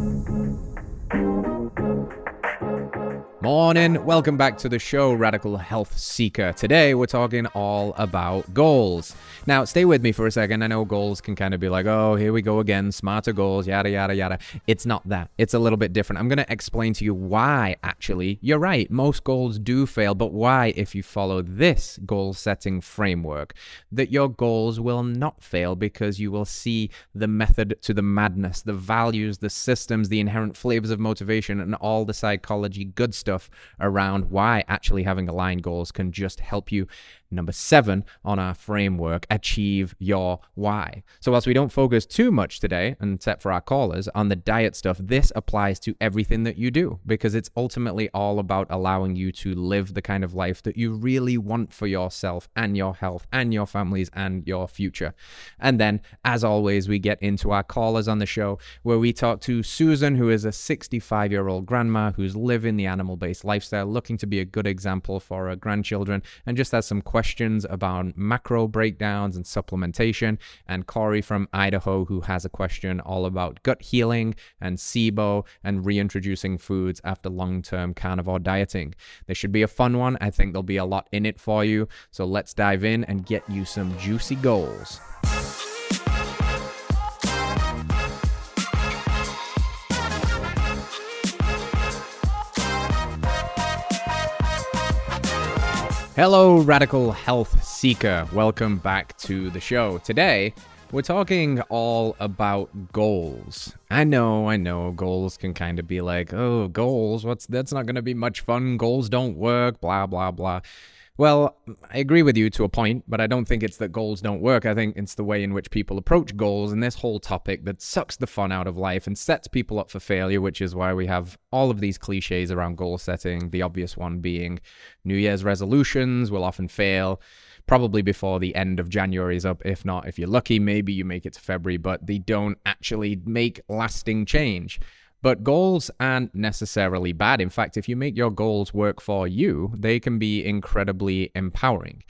thank you Morning, welcome back to the show, Radical Health Seeker. Today we're talking all about goals. Now, stay with me for a second. I know goals can kind of be like, oh, here we go again, smarter goals, yada, yada, yada. It's not that. It's a little bit different. I'm going to explain to you why, actually. You're right, most goals do fail, but why, if you follow this goal setting framework, that your goals will not fail because you will see the method to the madness, the values, the systems, the inherent flavors of motivation, and all the psychology good stuff stuff around why actually having aligned goals can just help you Number seven on our framework, achieve your why. So, whilst we don't focus too much today, and except for our callers, on the diet stuff, this applies to everything that you do because it's ultimately all about allowing you to live the kind of life that you really want for yourself and your health and your families and your future. And then, as always, we get into our callers on the show where we talk to Susan, who is a 65 year old grandma who's living the animal based lifestyle, looking to be a good example for her grandchildren, and just has some questions questions about macro breakdowns and supplementation, and Corey from Idaho, who has a question all about gut healing and SIBO and reintroducing foods after long term carnivore dieting. This should be a fun one. I think there'll be a lot in it for you. So let's dive in and get you some juicy goals. Hello, Radical Health Seeker. Welcome back to the show. Today, we're talking all about goals. I know, I know, goals can kind of be like, oh, goals, what's that's not going to be much fun. Goals don't work, blah, blah, blah. Well, I agree with you to a point, but I don't think it's that goals don't work. I think it's the way in which people approach goals and this whole topic that sucks the fun out of life and sets people up for failure, which is why we have all of these cliches around goal setting. The obvious one being New Year's resolutions will often fail probably before the end of January is up. If not, if you're lucky, maybe you make it to February, but they don't actually make lasting change. But goals aren't necessarily bad. In fact, if you make your goals work for you, they can be incredibly empowering.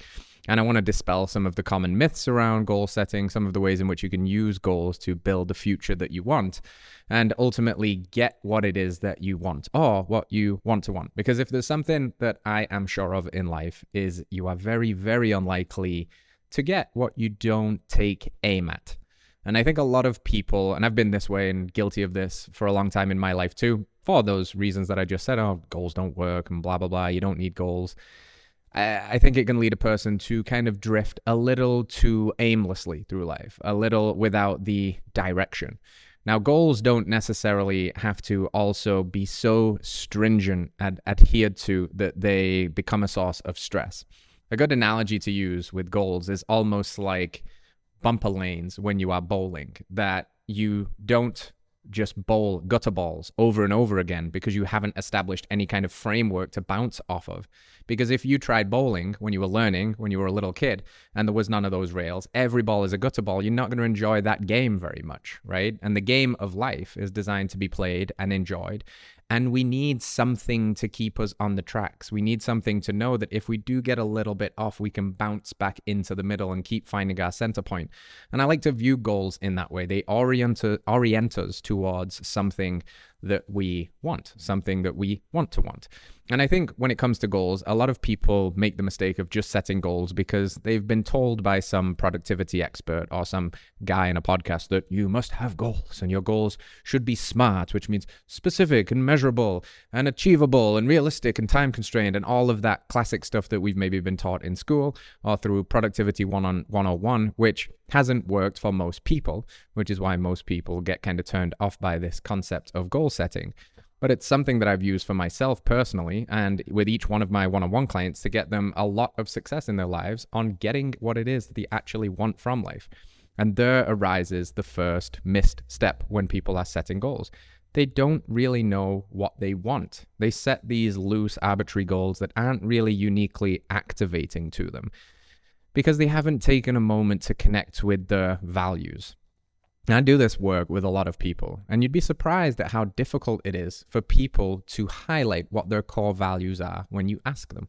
And I want to dispel some of the common myths around goal setting, some of the ways in which you can use goals to build the future that you want, and ultimately get what it is that you want or what you want to want. Because if there's something that I am sure of in life, is you are very, very unlikely to get what you don't take aim at. And I think a lot of people, and I've been this way and guilty of this for a long time in my life too, for those reasons that I just said, oh, goals don't work and blah, blah, blah, you don't need goals. I, think it can lead a person to kind of drift a little too aimlessly through life, a little without the direction. Now, goals don't necessarily have to also be so stringent and adhered to that they become a source of stress. A good analogy to use with goals is almost like bumper lanes when you are bowling that you don't just bowl gutter balls over and over again because you haven't established any kind of framework to bounce off of. Because if you tried bowling when you were learning, when you were a little kid, and there was none of those rails, every ball is a gutter ball, you're not going to enjoy that game very much, right? And the game of life is designed to be played and enjoyed. And we need something to keep us on the tracks. We need something to know that if we do get a little bit off, we can bounce back into the middle and keep finding our center point. And I like to view goals in that way. They orient, orient us towards something that we want, something that we want to want. And I think when it comes to goals, a lot of people make the mistake of just setting goals because they've been told by some productivity expert or some guy in a podcast that you must have goals and your goals should be smart, which means specific and measurable and achievable and realistic and time constrained and all of that classic stuff that we've maybe been taught in school or through productivity 101, which hasn't worked for most people, which is why most people get kind of turned off by this concept of goal setting but it's something that I've used for myself personally and with each one of my one on one clients to get them a lot of success in their lives on getting what it is that they actually want from life. And there arises the first missed step when people are setting goals. They don't really know what they want. They set these loose, arbitrary goals that aren't really uniquely activating to them because they haven't taken a moment to connect with their values. I do this work with a lot of people, and you'd be surprised at how difficult it is for people to highlight what their core values are when you ask them.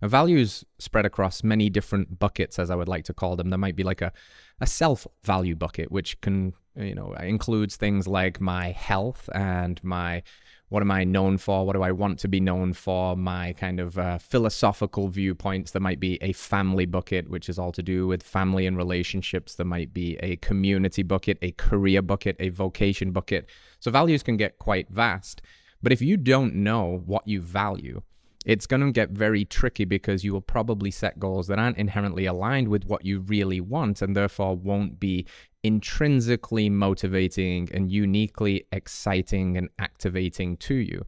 values spread across many different buckets, as I would like to call them. There might be like a, a self value bucket, which can, you know, includes things like my health and my what am I known for? What do I want to be known for? My kind of uh, philosophical viewpoints. There might be a family bucket, which is all to do with family and relationships. There might be a community bucket, a career bucket, a vocation bucket. So values can get quite vast. But if you don't know what you value, it's going to get very tricky because you will probably set goals that aren't inherently aligned with what you really want and therefore won't be intrinsically motivating and uniquely exciting and activating to you.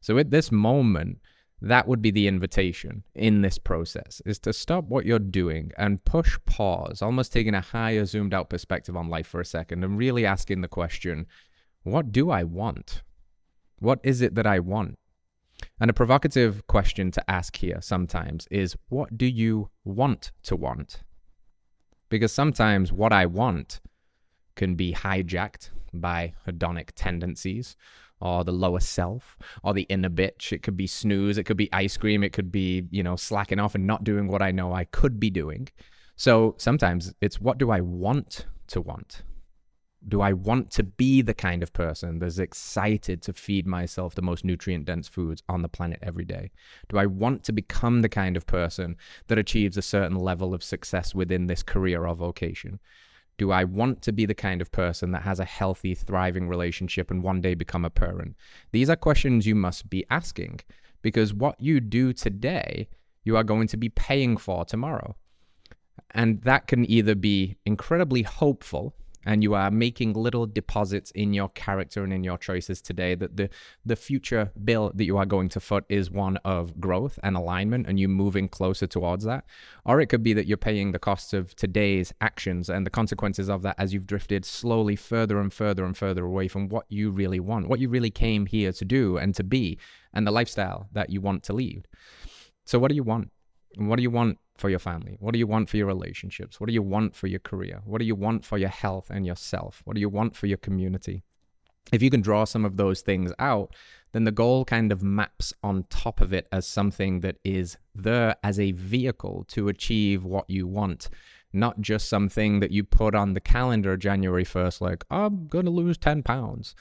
So at this moment, that would be the invitation in this process is to stop what you're doing and push pause, almost taking a higher zoomed out perspective on life for a second and really asking the question, what do I want? What is it that I want? And a provocative question to ask here sometimes is what do you want to want? Because sometimes what I want can be hijacked by hedonic tendencies or the lower self or the inner bitch. It could be snooze, it could be ice cream, it could be, you know, slacking off and not doing what I know I could be doing. So sometimes it's what do I want to want? do I want to be the kind of person that's excited to feed myself the most nutrient dense foods on the planet every day? Do I want to become the kind of person that achieves a certain level of success within this career or vocation? Do I want to be the kind of person that has a healthy, thriving relationship and one day become a parent? These are questions you must be asking because what you do today, you are going to be paying for tomorrow. And that can either be incredibly hopeful and you are making little deposits in your character and in your choices today that the the future bill that you are going to foot is one of growth and alignment and you moving closer towards that. Or it could be that you're paying the costs of today's actions and the consequences of that as you've drifted slowly further and further and further away from what you really want what you really came here to do and to be and the lifestyle that you want to lead. So what do you want what do you want for your family? What do you want for your relationships? What do you want for your career? What do you want for your health and yourself? What do you want for your community? If you can draw some of those things out, then the goal kind of maps on top of it as something that is there as a vehicle to achieve what you want, not just something that you put on the calendar January 1st, like, I'm going to lose 10 pounds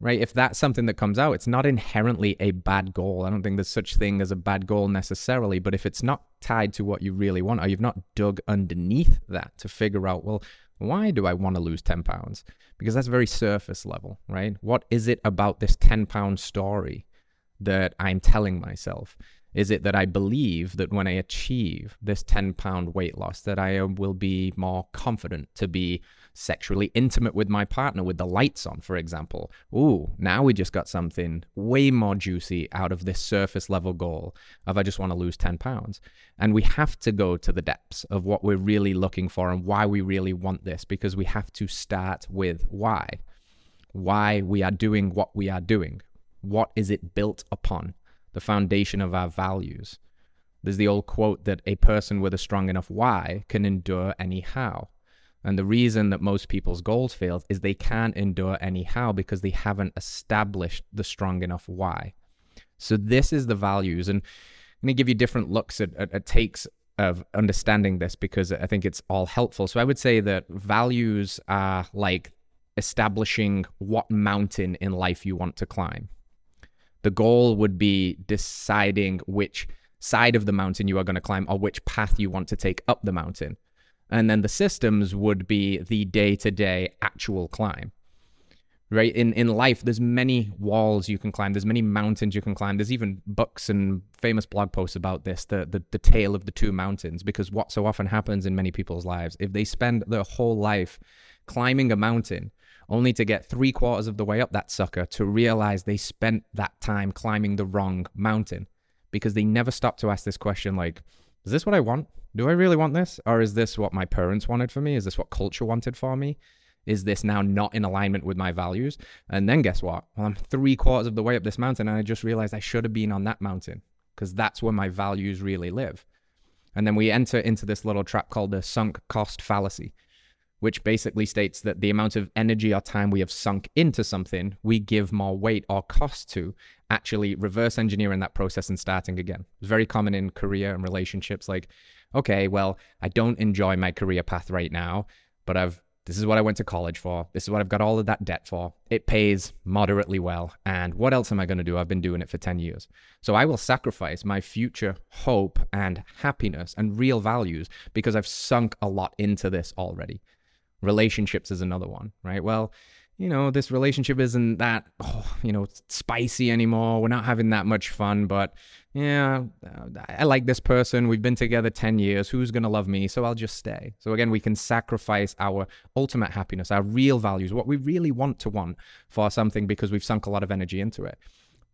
right? If that's something that comes out, it's not inherently a bad goal. I don't think there's such thing as a bad goal necessarily, but if it's not tied to what you really want, or you've not dug underneath that to figure out, well, why do I want to lose 10 pounds? Because that's very surface level, right? What is it about this 10 pound story that I'm telling myself? Is it that I believe that when I achieve this 10 pound weight loss, that I will be more confident to be sexually intimate with my partner with the lights on, for example? Ooh, now we just got something way more juicy out of this surface level goal of I just want to lose 10 pounds. And we have to go to the depths of what we're really looking for and why we really want this because we have to start with why. Why we are doing what we are doing. What is it built upon? the foundation of our values. There's the old quote that a person with a strong enough why can endure anyhow. And the reason that most people's goals fail is they can't endure anyhow because they haven't established the strong enough why. So this is the values. And I'm going to give you different looks at, at, at takes of understanding this because I think it's all helpful. So I would say that values are like establishing what mountain in life you want to climb. The goal would be deciding which side of the mountain you are going to climb or which path you want to take up the mountain. And then the systems would be the day to day actual climb. Right? In in life, there's many walls you can climb, there's many mountains you can climb. There's even books and famous blog posts about this, the, the the tale of the two mountains, because what so often happens in many people's lives, if they spend their whole life climbing a mountain only to get three quarters of the way up that sucker to realize they spent that time climbing the wrong mountain because they never stopped to ask this question like, is this what I want? Do I really want this? Or is this what my parents wanted for me? Is this what culture wanted for me? Is this now not in alignment with my values? And then guess what? Well, I'm three quarters of the way up this mountain and I just realized I should have been on that mountain because that's where my values really live. And then we enter into this little trap called the sunk cost fallacy, which basically states that the amount of energy or time we have sunk into something, we give more weight or cost to, actually reverse engineering that process and starting again. It's very common in career and relationships. Like, okay, well, I don't enjoy my career path right now, but I've this is what I went to college for. This is what I've got all of that debt for. It pays moderately well. And what else am I going to do? I've been doing it for 10 years. So I will sacrifice my future hope and happiness and real values because I've sunk a lot into this already. Relationships is another one, right? Well, you know, this relationship isn't that, oh, you know, spicy anymore. We're not having that much fun, but yeah, I like this person. We've been together 10 years. Who's going to love me? So I'll just stay. So again, we can sacrifice our ultimate happiness, our real values, what we really want to want for something because we've sunk a lot of energy into it.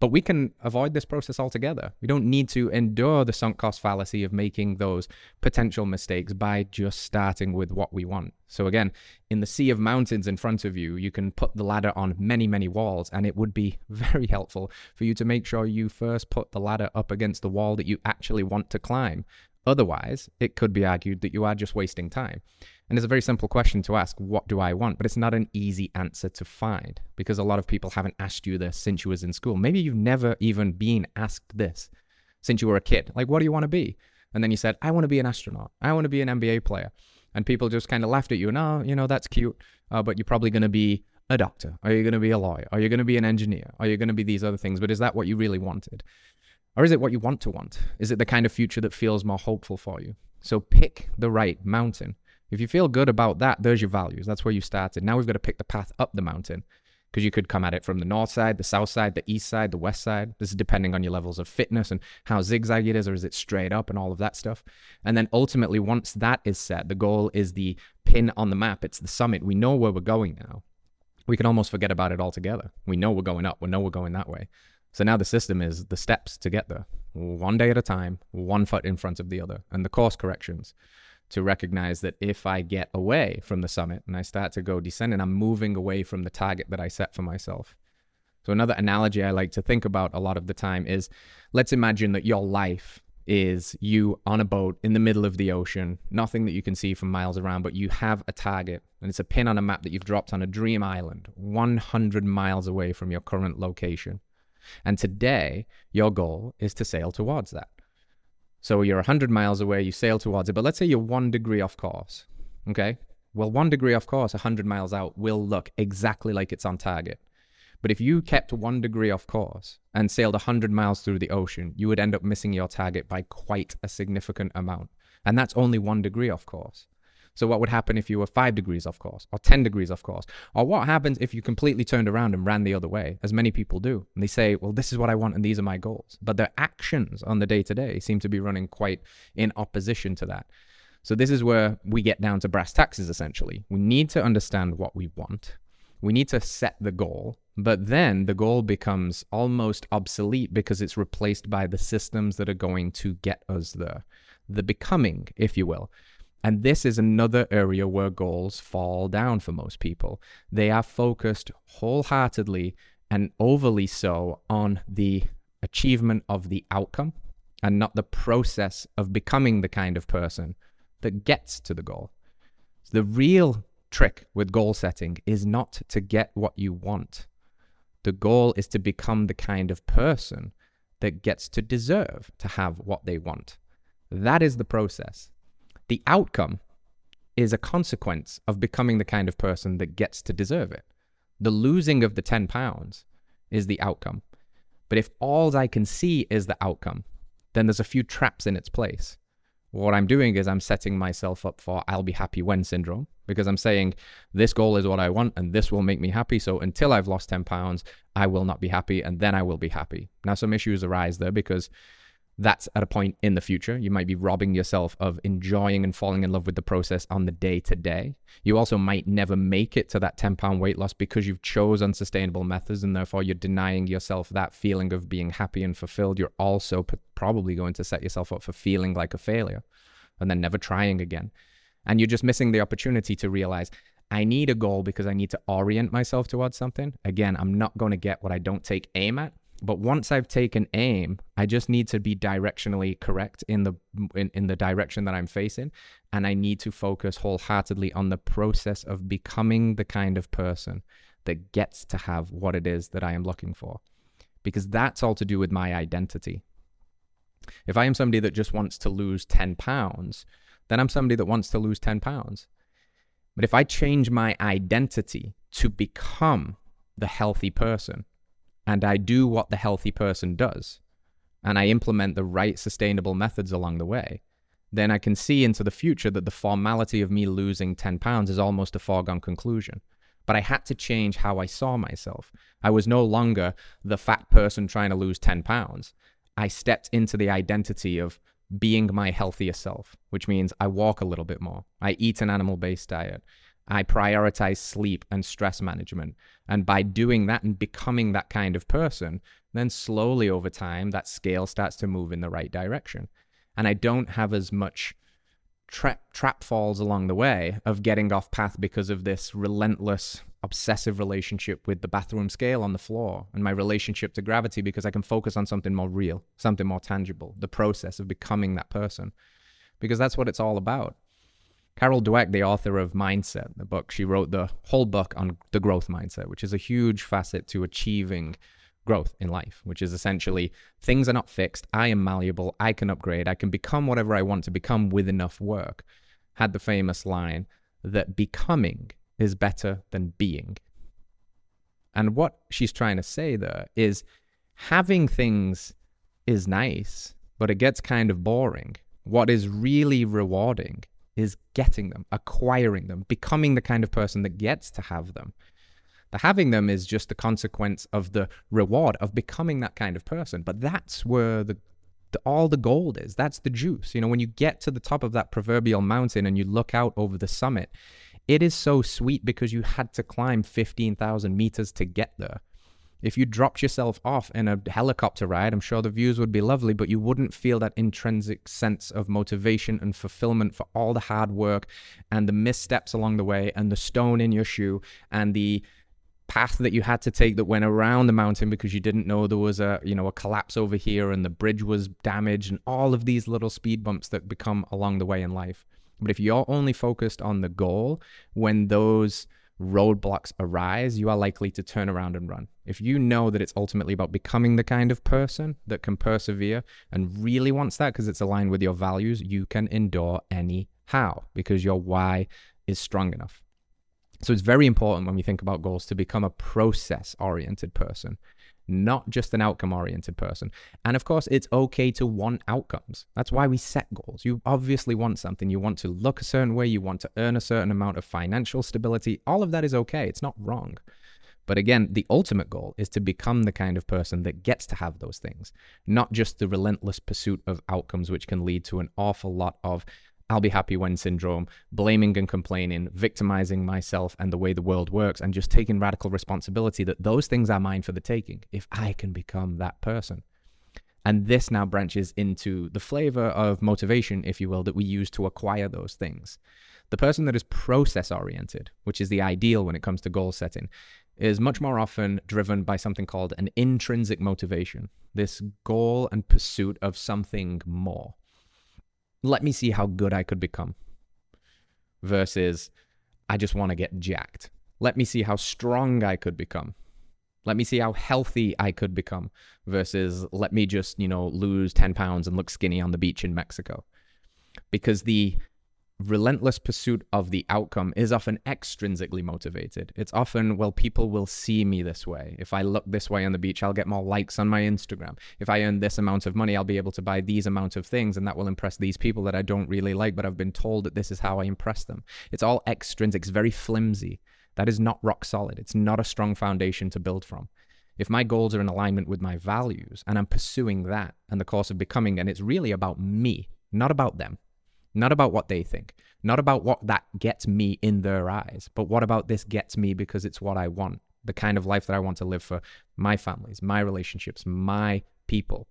But we can avoid this process altogether. We don't need to endure the sunk cost fallacy of making those potential mistakes by just starting with what we want. So, again, in the sea of mountains in front of you, you can put the ladder on many, many walls, and it would be very helpful for you to make sure you first put the ladder up against the wall that you actually want to climb. Otherwise, it could be argued that you are just wasting time. And it's a very simple question to ask, what do I want? But it's not an easy answer to find because a lot of people haven't asked you this since you was in school. Maybe you've never even been asked this since you were a kid. Like, what do you want to be? And then you said, I want to be an astronaut. I want to be an NBA player. And people just kind of laughed at you. No, you know, that's cute. Uh, but you're probably going to be a doctor. Are you going to be a lawyer? Are you going to be an engineer? Are you going to be these other things? But is that what you really wanted? Or is it what you want to want? Is it the kind of future that feels more hopeful for you? So pick the right mountain. If you feel good about that, there's your values. That's where you started. Now we've got to pick the path up the mountain because you could come at it from the north side, the south side, the east side, the west side. This is depending on your levels of fitness and how zigzag it is, or is it straight up and all of that stuff. And then ultimately, once that is set, the goal is the pin on the map, it's the summit. We know where we're going now. We can almost forget about it altogether. We know we're going up, we know we're going that way. So now the system is the steps to get there, one day at a time, one foot in front of the other, and the course corrections to recognize that if I get away from the summit and I start to go descending, I'm moving away from the target that I set for myself. So, another analogy I like to think about a lot of the time is let's imagine that your life is you on a boat in the middle of the ocean, nothing that you can see from miles around, but you have a target and it's a pin on a map that you've dropped on a dream island 100 miles away from your current location. And today, your goal is to sail towards that. So you're 100 miles away, you sail towards it, but let's say you're one degree off course. Okay? Well, one degree off course, 100 miles out, will look exactly like it's on target. But if you kept one degree off course and sailed 100 miles through the ocean, you would end up missing your target by quite a significant amount. And that's only one degree off course. So, what would happen if you were five degrees off course or 10 degrees off course? Or what happens if you completely turned around and ran the other way, as many people do? And they say, well, this is what I want and these are my goals. But their actions on the day to day seem to be running quite in opposition to that. So, this is where we get down to brass taxes essentially. We need to understand what we want, we need to set the goal. But then the goal becomes almost obsolete because it's replaced by the systems that are going to get us there. The becoming, if you will. And this is another area where goals fall down for most people. They are focused wholeheartedly and overly so on the achievement of the outcome and not the process of becoming the kind of person that gets to the goal. The real trick with goal setting is not to get what you want. The goal is to become the kind of person that gets to deserve to have what they want. That is the process. The outcome is a consequence of becoming the kind of person that gets to deserve it. The losing of the 10 pounds is the outcome. But if all I can see is the outcome, then there's a few traps in its place. What I'm doing is I'm setting myself up for I'll be happy when syndrome because I'm saying this goal is what I want and this will make me happy. So until I've lost 10 pounds, I will not be happy and then I will be happy. Now, some issues arise there because that's at a point in the future. You might be robbing yourself of enjoying and falling in love with the process on the day to day. You also might never make it to that 10 pound weight loss because you've chose unsustainable methods and therefore you're denying yourself that feeling of being happy and fulfilled. You're also p- probably going to set yourself up for feeling like a failure and then never trying again. And you're just missing the opportunity to realize I need a goal because I need to orient myself towards something. Again, I'm not going to get what I don't take aim at But once I've taken aim, I just need to be directionally correct in the in, in the direction that I'm facing. And I need to focus wholeheartedly on the process of becoming the kind of person that gets to have what it is that I am looking for. Because that's all to do with my identity. If I am somebody that just wants to lose 10 pounds, then I'm somebody that wants to lose 10 pounds. But if I change my identity to become the healthy person, and I do what the healthy person does, and I implement the right sustainable methods along the way, then I can see into the future that the formality of me losing 10 pounds is almost a foregone conclusion. But I had to change how I saw myself. I was no longer the fat person trying to lose 10 pounds. I stepped into the identity of being my healthier self, which means I walk a little bit more. I eat an animal based diet. I prioritize sleep and stress management. And by doing that and becoming that kind of person, then slowly over time, that scale starts to move in the right direction. And I don't have as much trap, trap falls along the way of getting off path because of this relentless, obsessive relationship with the bathroom scale on the floor and my relationship to gravity because I can focus on something more real, something more tangible, the process of becoming that person. Because that's what it's all about. Carol Dweck, the author of Mindset, the book, she wrote the whole book on the growth mindset, which is a huge facet to achieving growth in life, which is essentially things are not fixed. I am malleable. I can upgrade. I can become whatever I want to become with enough work. Had the famous line that becoming is better than being. And what she's trying to say there is having things is nice, but it gets kind of boring. What is really rewarding is getting them, acquiring them, becoming the kind of person that gets to have them. The having them is just the consequence of the reward of becoming that kind of person. But that's where the, the, all the gold is. That's the juice. You know, when you get to the top of that proverbial mountain and you look out over the summit, it is so sweet because you had to climb 15,000 meters to get there. If you dropped yourself off in a helicopter ride, I'm sure the views would be lovely, but you wouldn't feel that intrinsic sense of motivation and fulfillment for all the hard work and the missteps along the way and the stone in your shoe and the path that you had to take that went around the mountain because you didn't know there was a you know a collapse over here and the bridge was damaged and all of these little speed bumps that become along the way in life but if you're only focused on the goal when those roadblocks arise, you are likely to turn around and run. If you know that it's ultimately about becoming the kind of person that can persevere and really wants that because it's aligned with your values, you can endure any how because your why is strong enough. So it's very important when we think about goals to become a process oriented person not just an outcome oriented person. And of course, it's okay to want outcomes. That's why we set goals. You obviously want something. You want to look a certain way. You want to earn a certain amount of financial stability. All of that is okay. It's not wrong. But again, the ultimate goal is to become the kind of person that gets to have those things, not just the relentless pursuit of outcomes, which can lead to an awful lot of I'll be happy when syndrome, blaming and complaining, victimizing myself and the way the world works, and just taking radical responsibility that those things are mine for the taking if I can become that person. And this now branches into the flavor of motivation, if you will, that we use to acquire those things. The person that is process oriented, which is the ideal when it comes to goal setting, is much more often driven by something called an intrinsic motivation, this goal and pursuit of something more let me see how good I could become versus I just want to get jacked. Let me see how strong I could become. Let me see how healthy I could become versus let me just, you know, lose 10 pounds and look skinny on the beach in Mexico. Because the relentless pursuit of the outcome is often extrinsically motivated. It's often, well, people will see me this way. If I look this way on the beach, I'll get more likes on my Instagram. If I earn this amount of money, I'll be able to buy these amount of things, and that will impress these people that I don't really like, but I've been told that this is how I impress them. It's all extrinsic, it's very flimsy. That is not rock solid. It's not a strong foundation to build from. If my goals are in alignment with my values and I'm pursuing that and the course of becoming, and it's really about me, not about them not about what they think, not about what that gets me in their eyes, but what about this gets me because it's what I want, the kind of life that I want to live for my families, my relationships, my people,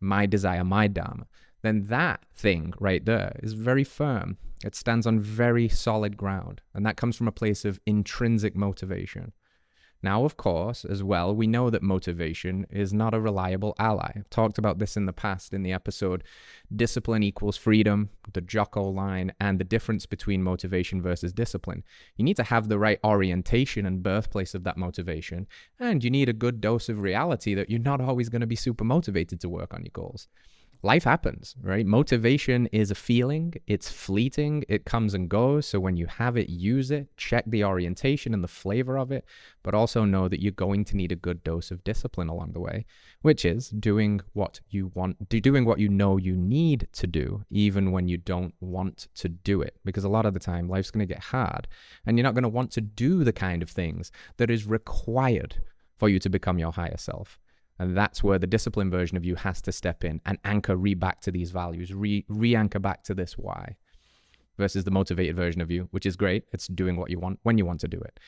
my desire, my dharma, then that thing right there is very firm. It stands on very solid ground. And that comes from a place of intrinsic motivation, Now, of course, as well, we know that motivation is not a reliable ally. I've talked about this in the past in the episode Discipline Equals Freedom, the Jocko line, and the difference between motivation versus discipline. You need to have the right orientation and birthplace of that motivation, and you need a good dose of reality that you're not always going to be super motivated to work on your goals life happens, right? Motivation is a feeling, it's fleeting, it comes and goes. So when you have it, use it, check the orientation and the flavor of it, but also know that you're going to need a good dose of discipline along the way, which is doing what you want, doing what you know you need to do, even when you don't want to do it. Because a lot of the time, life's going to get hard and you're not going to want to do the kind of things that is required for you to become your higher self. And that's where the disciplined version of you has to step in and anchor re back to these values, re anchor back to this why, versus the motivated version of you, which is great. It's doing what you want when you want to do it.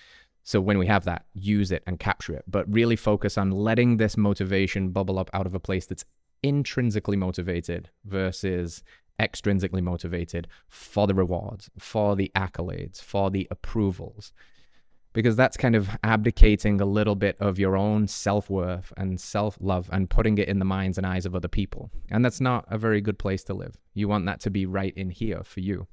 So when we have that, use it and capture it, but really focus on letting this motivation bubble up out of a place that's intrinsically motivated versus extrinsically motivated for the rewards, for the accolades, for the approvals because that's kind of abdicating a little bit of your own self worth and self love and putting it in the minds and eyes of other people. And that's not a very good place to live. You want that to be right in here for you.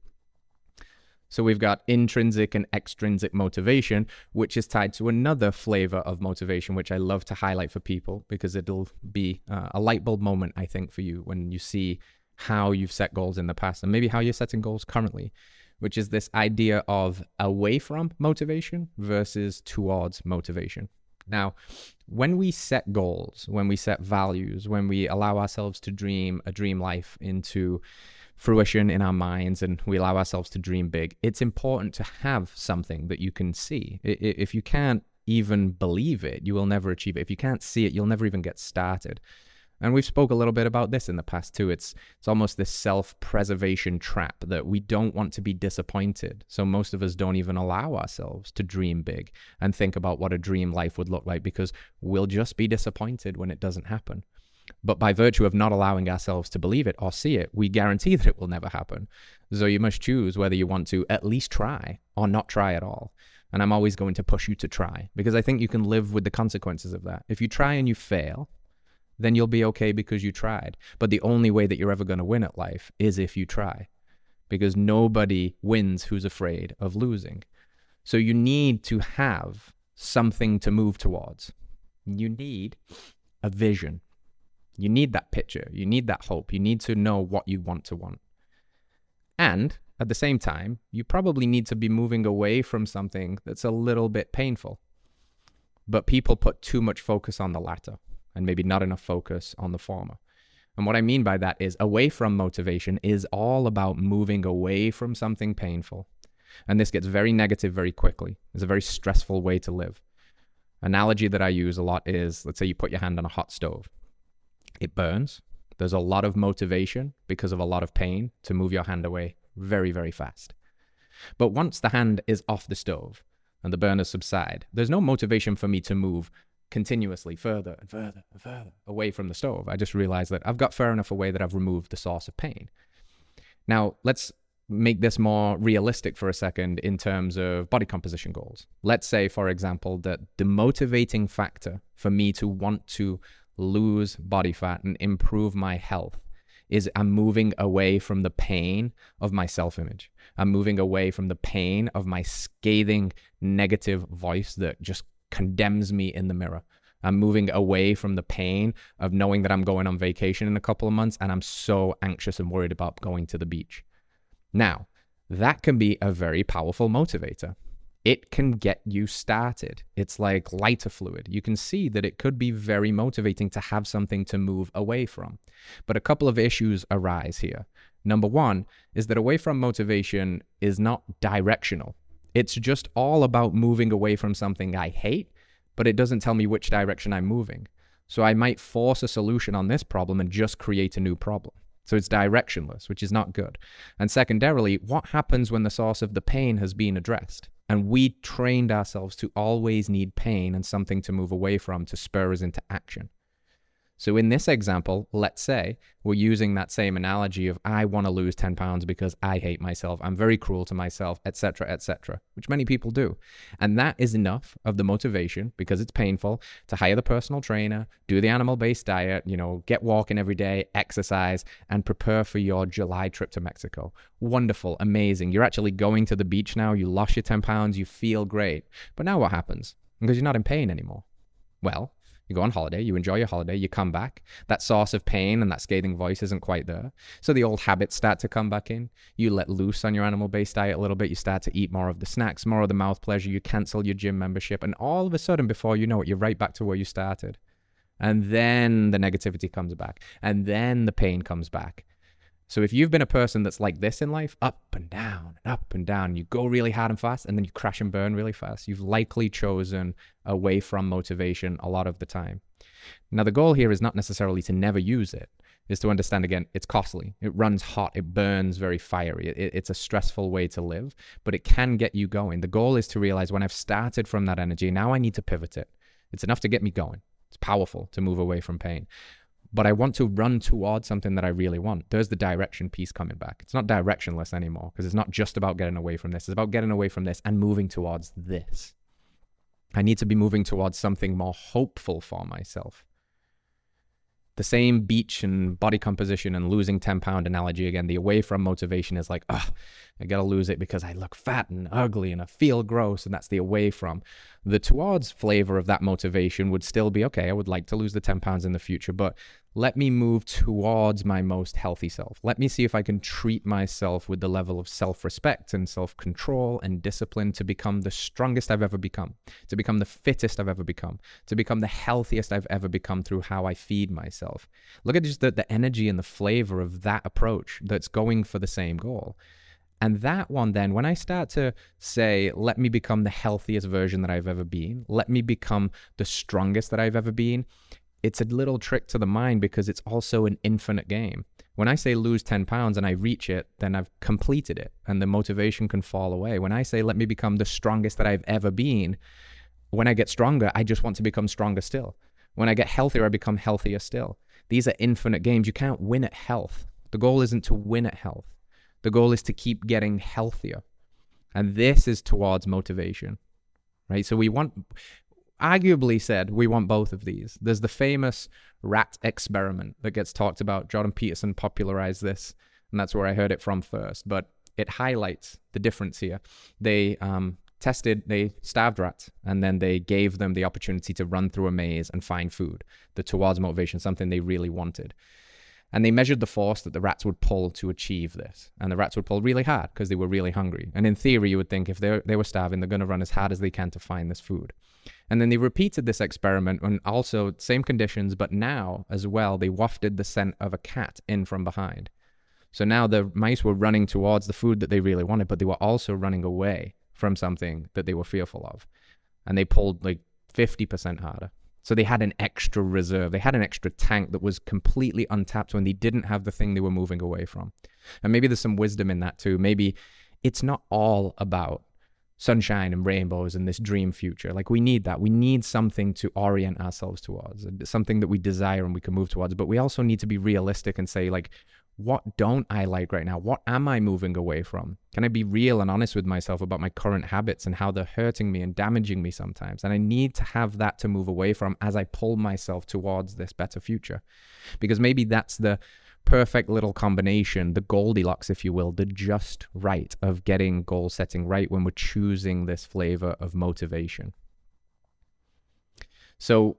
So we've got intrinsic and extrinsic motivation, which is tied to another flavor of motivation, which I love to highlight for people because it'll be uh, a light bulb moment, I think, for you when you see how you've set goals in the past and maybe how you're setting goals currently which is this idea of away from motivation versus towards motivation. Now, when we set goals, when we set values, when we allow ourselves to dream a dream life into fruition in our minds and we allow ourselves to dream big, it's important to have something that you can see. If you can't even believe it, you will never achieve it. If you can't see it, you'll never even get started. And we've spoke a little bit about this in the past too. It's it's almost this self-preservation trap that we don't want to be disappointed. So most of us don't even allow ourselves to dream big and think about what a dream life would look like because we'll just be disappointed when it doesn't happen. But by virtue of not allowing ourselves to believe it or see it, we guarantee that it will never happen. So you must choose whether you want to at least try or not try at all. And I'm always going to push you to try because I think you can live with the consequences of that. If you try and you fail, then you'll be okay because you tried. But the only way that you're ever going to win at life is if you try, because nobody wins who's afraid of losing. So you need to have something to move towards. You need a vision. You need that picture. You need that hope. You need to know what you want to want. And at the same time, you probably need to be moving away from something that's a little bit painful. But people put too much focus on the latter and maybe not enough focus on the former. And what I mean by that is away from motivation is all about moving away from something painful. And this gets very negative very quickly. It's a very stressful way to live. Analogy that I use a lot is let's say you put your hand on a hot stove. It burns. There's a lot of motivation because of a lot of pain to move your hand away very, very fast. But once the hand is off the stove and the burners subside, there's no motivation for me to move continuously further and further and further away from the stove. I just realized that I've got far enough away that I've removed the source of pain. Now, let's make this more realistic for a second in terms of body composition goals. Let's say, for example, that the motivating factor for me to want to lose body fat and improve my health is I'm moving away from the pain of my self image. I'm moving away from the pain of my scathing negative voice that just condemns me in the mirror. I'm moving away from the pain of knowing that I'm going on vacation in a couple of months and I'm so anxious and worried about going to the beach. Now, that can be a very powerful motivator. It can get you started. It's like lighter fluid. You can see that it could be very motivating to have something to move away from. But a couple of issues arise here. Number one is that away from motivation is not directional. It's just all about moving away from something I hate, but it doesn't tell me which direction I'm moving. So I might force a solution on this problem and just create a new problem. So it's directionless, which is not good. And secondarily, what happens when the source of the pain has been addressed? And we trained ourselves to always need pain and something to move away from to spur us into action. So in this example, let's say we're using that same analogy of I want to lose 10 pounds because I hate myself, I'm very cruel to myself, etc., etc., which many people do. And that is enough of the motivation because it's painful to hire the personal trainer, do the animal-based diet, you know, get walking every day, exercise and prepare for your July trip to Mexico. Wonderful, amazing. You're actually going to the beach now, you lost your 10 pounds, you feel great. But now what happens? Because you're not in pain anymore. Well, you go on holiday, you enjoy your holiday, you come back. That source of pain and that scathing voice isn't quite there. So the old habits start to come back in. You let loose on your animal based diet a little bit. You start to eat more of the snacks, more of the mouth pleasure. You cancel your gym membership. And all of a sudden, before you know it, you're right back to where you started. And then the negativity comes back. And then the pain comes back. So if you've been a person that's like this in life, up and down, and up and down, you go really hard and fast, and then you crash and burn really fast, you've likely chosen away from motivation a lot of the time. Now, the goal here is not necessarily to never use it, is to understand again, it's costly. It runs hot. It burns very fiery. It, it's a stressful way to live, but it can get you going. The goal is to realize when I've started from that energy, now I need to pivot it. It's enough to get me going. It's powerful to move away from pain but I want to run towards something that I really want. There's the direction piece coming back. It's not directionless anymore because it's not just about getting away from this. It's about getting away from this and moving towards this. I need to be moving towards something more hopeful for myself the same beach and body composition and losing 10 pound analogy again the away from motivation is like oh i gotta lose it because i look fat and ugly and i feel gross and that's the away from the towards flavor of that motivation would still be okay i would like to lose the 10 pounds in the future but let me move towards my most healthy self. Let me see if I can treat myself with the level of self respect and self control and discipline to become the strongest I've ever become, to become the fittest I've ever become, to become the healthiest I've ever become through how I feed myself. Look at just the, the energy and the flavor of that approach that's going for the same goal. And that one, then, when I start to say, let me become the healthiest version that I've ever been, let me become the strongest that I've ever been, it's a little trick to the mind because it's also an infinite game. When I say lose 10 pounds and I reach it, then I've completed it and the motivation can fall away. When I say let me become the strongest that I've ever been, when I get stronger, I just want to become stronger still. When I get healthier, I become healthier still. These are infinite games. You can't win at health. The goal isn't to win at health, the goal is to keep getting healthier. And this is towards motivation, right? So we want arguably said we want both of these. There's the famous rat experiment that gets talked about. Jordan Peterson popularized this, and that's where I heard it from first. But it highlights the difference here. They um, tested, they starved rats, and then they gave them the opportunity to run through a maze and find food. The towards motivation, something they really wanted. And they measured the force that the rats would pull to achieve this. And the rats would pull really hard because they were really hungry. And in theory, you would think if they they were starving, they're going to run as hard as they can to find this food. And then they repeated this experiment and also same conditions, but now as well, they wafted the scent of a cat in from behind. So now the mice were running towards the food that they really wanted, but they were also running away from something that they were fearful of. And they pulled like 50% harder. So they had an extra reserve. They had an extra tank that was completely untapped when they didn't have the thing they were moving away from. And maybe there's some wisdom in that too. Maybe it's not all about sunshine and rainbows and this dream future. Like we need that. We need something to orient ourselves towards, something that we desire and we can move towards. But we also need to be realistic and say, like, what don't I like right now? What am I moving away from? Can I be real and honest with myself about my current habits and how they're hurting me and damaging me sometimes? And I need to have that to move away from as I pull myself towards this better future. Because maybe that's the perfect little combination, the Goldilocks, if you will, the just right of getting goal setting right when we're choosing this flavor of motivation. So,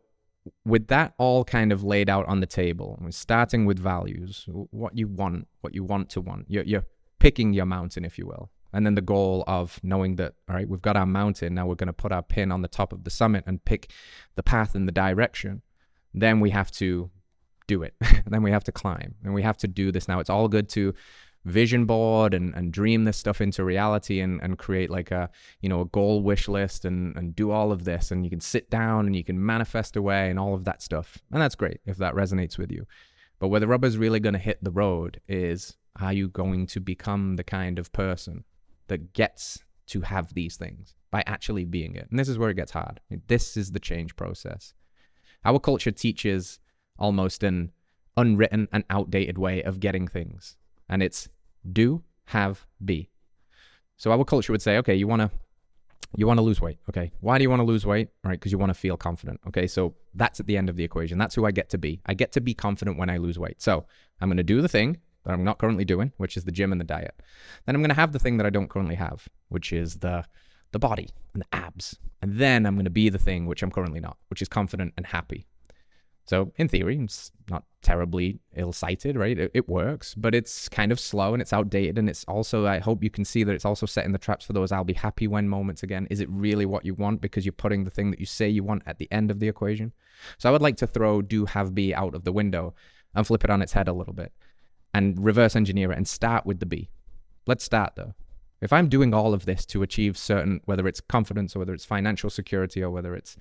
with that all kind of laid out on the table, we're starting with values, what you want, what you want to want. You're, you're picking your mountain, if you will. And then the goal of knowing that, all right, we've got our mountain. Now we're going to put our pin on the top of the summit and pick the path and the direction. Then we have to do it. then we have to climb and we have to do this now. It's all good to vision board and, and dream this stuff into reality and, and create like a you know a goal wish list and, and do all of this. And you can sit down and you can manifest away and all of that stuff. And that's great if that resonates with you. But where the rubber's really going to hit the road is are you going to become the kind of person that gets to have these things by actually being it? And this is where it gets hard. This is the change process. Our culture teaches almost an unwritten and outdated way of getting things. And it's do, have, be. So our culture would say, okay, you want to you want to lose weight. Okay. Why do you want to lose weight? Right, because you want to feel confident. Okay. So that's at the end of the equation. That's who I get to be. I get to be confident when I lose weight. So I'm going to do the thing that I'm not currently doing, which is the gym and the diet. Then I'm going to have the thing that I don't currently have, which is the the body and the abs. And then I'm going to be the thing which I'm currently not, which is confident and happy. So in theory, it's not terribly ill-sighted, right? It, it, works, but it's kind of slow and it's outdated. And it's also, I hope you can see that it's also setting the traps for those I'll be happy when moments again. Is it really what you want? Because you're putting the thing that you say you want at the end of the equation. So I would like to throw do, have, be out of the window and flip it on its head a little bit and reverse engineer it and start with the be. Let's start though. If I'm doing all of this to achieve certain, whether it's confidence or whether it's financial security or whether it's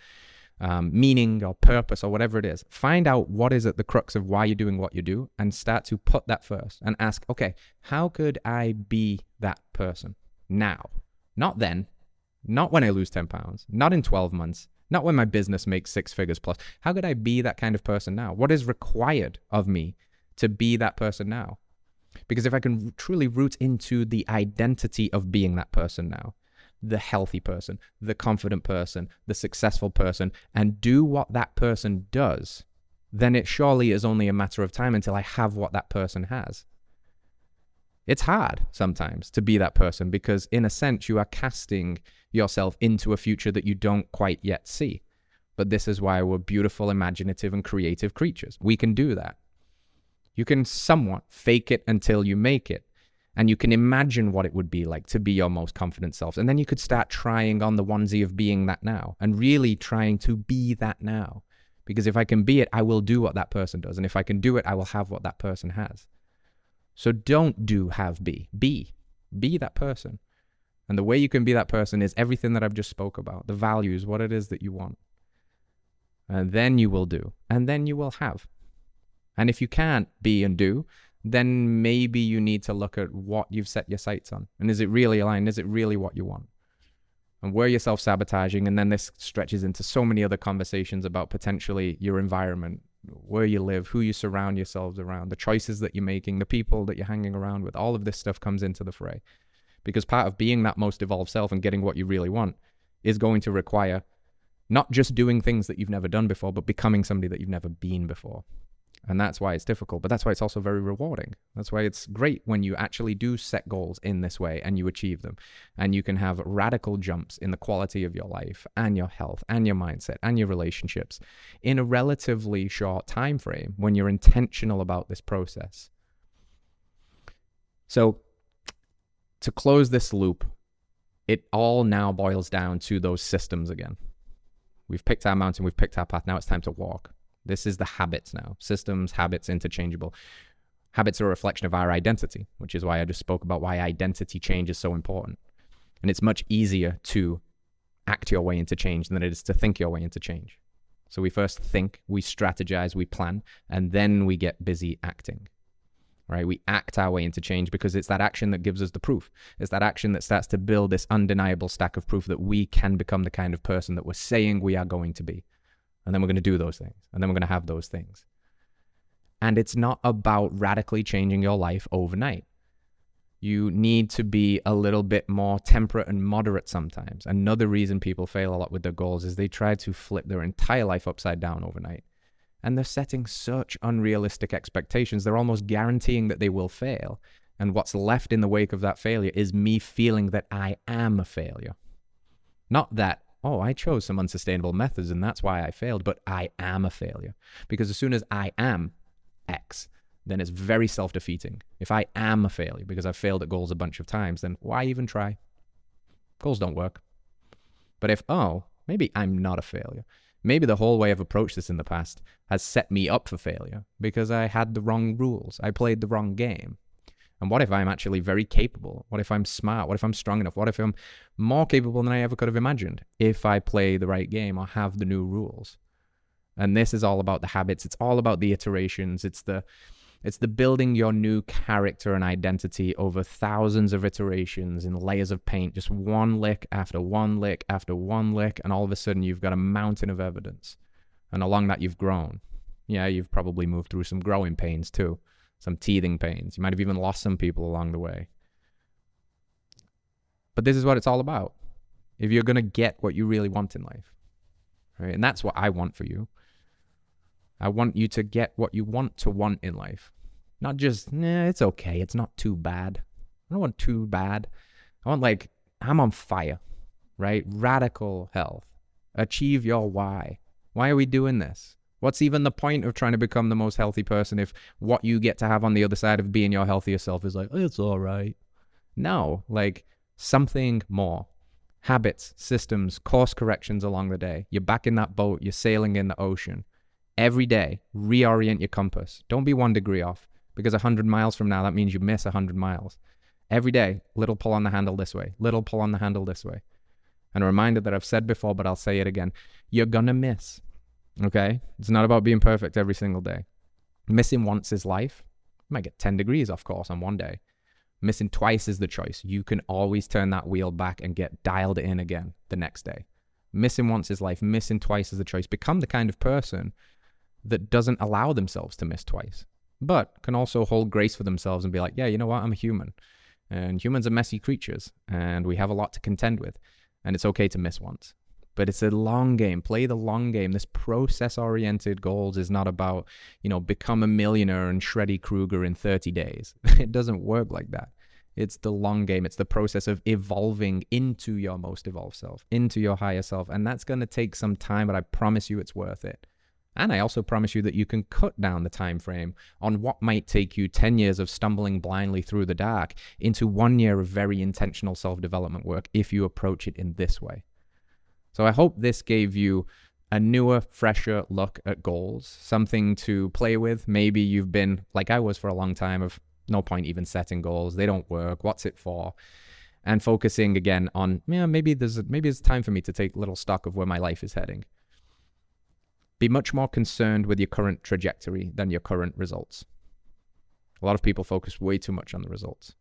um, meaning or purpose or whatever it is. Find out what is at the crux of why you're doing what you do and start to put that first and ask, okay, how could I be that person now? Not then, not when I lose 10 pounds, not in 12 months, not when my business makes six figures plus. How could I be that kind of person now? What is required of me to be that person now? Because if I can truly root into the identity of being that person now, the healthy person, the confident person, the successful person, and do what that person does, then it surely is only a matter of time until I have what that person has. It's hard sometimes to be that person because, in a sense, you are casting yourself into a future that you don't quite yet see. But this is why we're beautiful, imaginative, and creative creatures. We can do that. You can somewhat fake it until you make it and you can imagine what it would be like to be your most confident self. And then you could start trying on the onesie of being that now and really trying to be that now. Because if I can be it, I will do what that person does. And if I can do it, I will have what that person has. So don't do, have, be. Be. Be that person. And the way you can be that person is everything that I've just spoke about, the values, what it is that you want. And then you will do. And then you will have. And if you can't be and do, then maybe you need to look at what you've set your sights on. And is it really aligned? Is it really what you want? And where you're self sabotaging. And then this stretches into so many other conversations about potentially your environment, where you live, who you surround yourselves around, the choices that you're making, the people that you're hanging around with. All of this stuff comes into the fray. Because part of being that most evolved self and getting what you really want is going to require not just doing things that you've never done before, but becoming somebody that you've never been before. And that's why it's difficult, but that's why it's also very rewarding. That's why it's great when you actually do set goals in this way and you achieve them. And you can have radical jumps in the quality of your life and your health and your mindset and your relationships in a relatively short time frame when you're intentional about this process. So to close this loop, it all now boils down to those systems again. We've picked our mountain, we've picked our path, now it's time to walk. This is the habits now. Systems, habits, interchangeable. Habits are a reflection of our identity, which is why I just spoke about why identity change is so important. And it's much easier to act your way into change than it is to think your way into change. So we first think, we strategize, we plan, and then we get busy acting. Right? We act our way into change because it's that action that gives us the proof. It's that action that starts to build this undeniable stack of proof that we can become the kind of person that we're saying we are going to be. And then we're going to do those things. And then we're going to have those things. And it's not about radically changing your life overnight. You need to be a little bit more temperate and moderate sometimes. Another reason people fail a lot with their goals is they try to flip their entire life upside down overnight. And they're setting such unrealistic expectations. They're almost guaranteeing that they will fail. And what's left in the wake of that failure is me feeling that I am a failure. Not that oh, I chose some unsustainable methods and that's why I failed, but I am a failure. Because as soon as I am X, then it's very self defeating. If I am a failure because I've failed at goals a bunch of times, then why even try? Goals don't work. But if, oh, maybe I'm not a failure. Maybe the whole way I've approached this in the past has set me up for failure because I had the wrong rules. I played the wrong game. And what if I'm actually very capable? What if I'm smart? What if I'm strong enough? What if I'm more capable than I ever could have imagined if I play the right game or have the new rules? And this is all about the habits. It's all about the iterations. It's the it's the building your new character and identity over thousands of iterations in layers of paint, just one lick after one lick after one lick, and all of a sudden you've got a mountain of evidence. And along that you've grown. Yeah, you've probably moved through some growing pains too, some teething pains. You might have even lost some people along the way. But this is what it's all about. If you're going to get what you really want in life, right? And that's what I want for you. I want you to get what you want to want in life. Not just, nah, it's okay. It's not too bad. I don't want too bad. I want, like, I'm on fire, right? Radical health. Achieve your why. Why are we doing this? What's even the point of trying to become the most healthy person if what you get to have on the other side of being your healthier self is like, it's all right? No, like something more. Habits, systems, course corrections along the day. You're back in that boat, you're sailing in the ocean. Every day, reorient your compass. Don't be one degree off because 100 miles from now, that means you miss 100 miles. Every day, little pull on the handle this way, little pull on the handle this way. And a reminder that I've said before, but I'll say it again. You're going to miss. Okay? It's not about being perfect every single day. Missing once is life. You might get 10 degrees off course on one day. Missing twice is the choice. You can always turn that wheel back and get dialed in again the next day. Missing once is life. Missing twice is the choice. Become the kind of person that doesn't allow themselves to miss twice, but can also hold grace for themselves and be like, yeah, you know what? I'm a human. And humans are messy creatures and we have a lot to contend with. And it's okay to miss once but it's a long game. Play the long game. This process oriented goals is not about, you know, become a millionaire and Shreddy Krueger in 30 days. it doesn't work like that. It's the long game. It's the process of evolving into your most evolved self, into your higher self. And that's going to take some time, but I promise you it's worth it. And I also promise you that you can cut down the time frame on what might take you 10 years of stumbling blindly through the dark into one year of very intentional self development work if you approach it in this way. So I hope this gave you a newer, fresher look at goals, something to play with. Maybe you've been like I was for a long time of no point even setting goals. They don't work. What's it for? And focusing again on, yeah, maybe there's maybe it's time for me to take little stock of where my life is heading. Be much more concerned with your current trajectory than your current results. A lot of people focus way too much on the results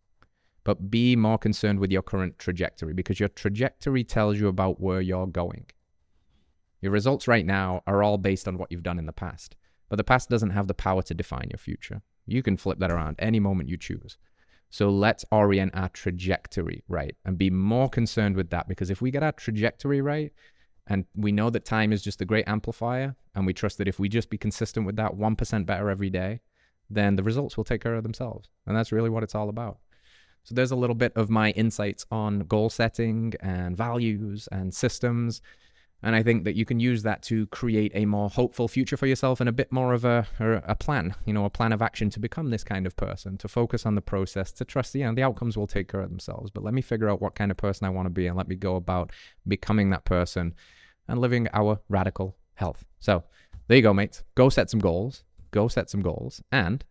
but be more concerned with your current trajectory because your trajectory tells you about where you're going. Your results right now are all based on what you've done in the past, but the past doesn't have the power to define your future. You can flip that around any moment you choose. So let's orient our trajectory right and be more concerned with that because if we get our trajectory right, and we know that time is just a great amplifier, and we trust that if we just be consistent with that 1% better every day, then the results will take care of themselves. And that's really what it's all about. So there's a little bit of my insights on goal setting and values and systems. And I think that you can use that to create a more hopeful future for yourself and a bit more of a, a plan, you know, a plan of action to become this kind of person, to focus on the process, to trust, you know, the outcomes will take care of themselves. But let me figure out what kind of person I want to be and let me go about becoming that person and living our radical health. So there you go, mates. Go set some goals. Go set some goals. And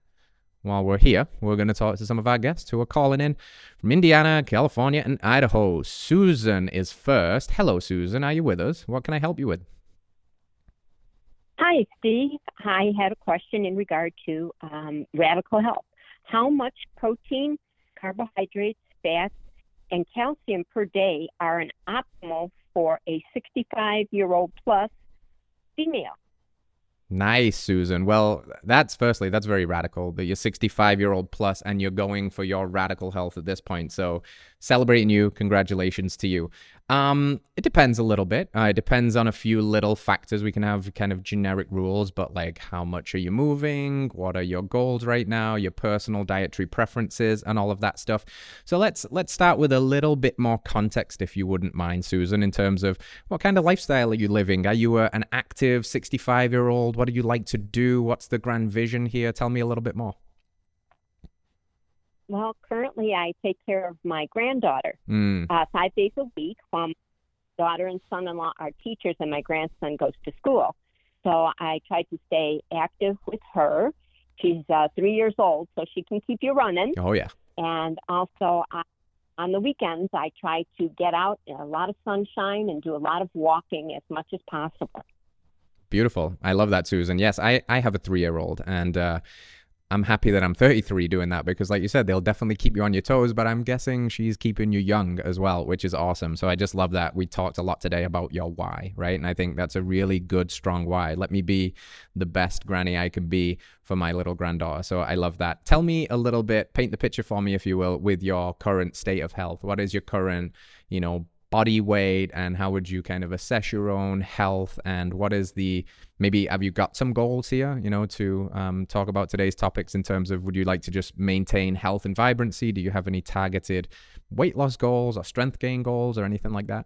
while we're here, we're going to talk to some of our guests who are calling in from Indiana, California, and Idaho. Susan is first. Hello, Susan. Are you with us? What can I help you with? Hi, Steve. I had a question in regard to um, radical health. How much protein, carbohydrates, fats, and calcium per day are an optimal for a 65 year old plus female? Nice, Susan. Well, that's firstly, that's very radical that you're 65 year old plus and you're going for your radical health at this point. So, celebrating you, congratulations to you. Um, it depends a little bit. Uh, it depends on a few little factors. We can have kind of generic rules, but like how much are you moving? What are your goals right now? Your personal dietary preferences and all of that stuff. So let's let's start with a little bit more context, if you wouldn't mind, Susan, in terms of what kind of lifestyle are you living? Are you a, an active 65 year old? What do you like to do? What's the grand vision here? Tell me a little bit more. Well, currently I take care of my granddaughter mm. uh, five days a week while my daughter and son-in-law are teachers and my grandson goes to school. So I try to stay active with her. She's uh, three years old, so she can keep you running. Oh yeah. And also I, on the weekends, I try to get out in a lot of sunshine and do a lot of walking as much as possible. Beautiful. I love that, Susan. Yes, I, I have a three year old, and uh, I'm happy that I'm 33 doing that because, like you said, they'll definitely keep you on your toes. But I'm guessing she's keeping you young as well, which is awesome. So I just love that. We talked a lot today about your why, right? And I think that's a really good, strong why. Let me be the best granny I can be for my little granddaughter. So I love that. Tell me a little bit, paint the picture for me, if you will, with your current state of health. What is your current, you know, body weight and how would you kind of assess your own health and what is the maybe have you got some goals here you know to um, talk about today's topics in terms of would you like to just maintain health and vibrancy? Do you have any targeted weight loss goals or strength gain goals or anything like that?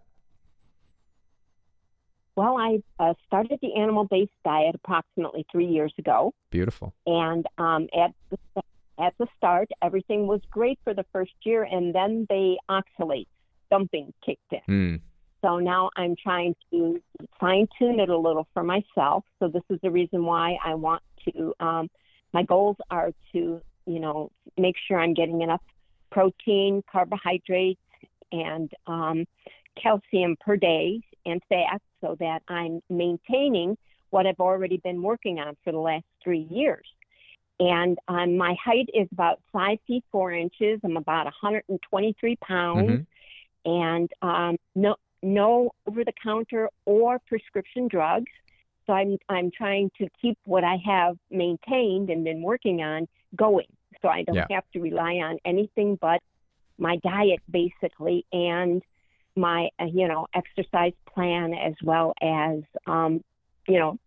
Well i uh, started the animal based diet approximately three years ago. Beautiful. And um, at the, at the start everything was great for the first year and then the oxalate. Dumping kicked in. Mm. So now I'm trying to fine tune it a little for myself. So this is the reason why I want to. Um, my goals are to, you know, make sure I'm getting enough protein, carbohydrates, and um, calcium per day and fat, so that I'm maintaining what I've already been working on for the last three years. And um, my height is about five feet four inches. I'm about 123 pounds. Mm-hmm and um, no no over the counter or prescription drugs. So I'm I'm trying to keep what I have maintained and been working on going. So I don't yeah. have to rely on anything but my diet basically and my uh, you know exercise plan as well as um, you know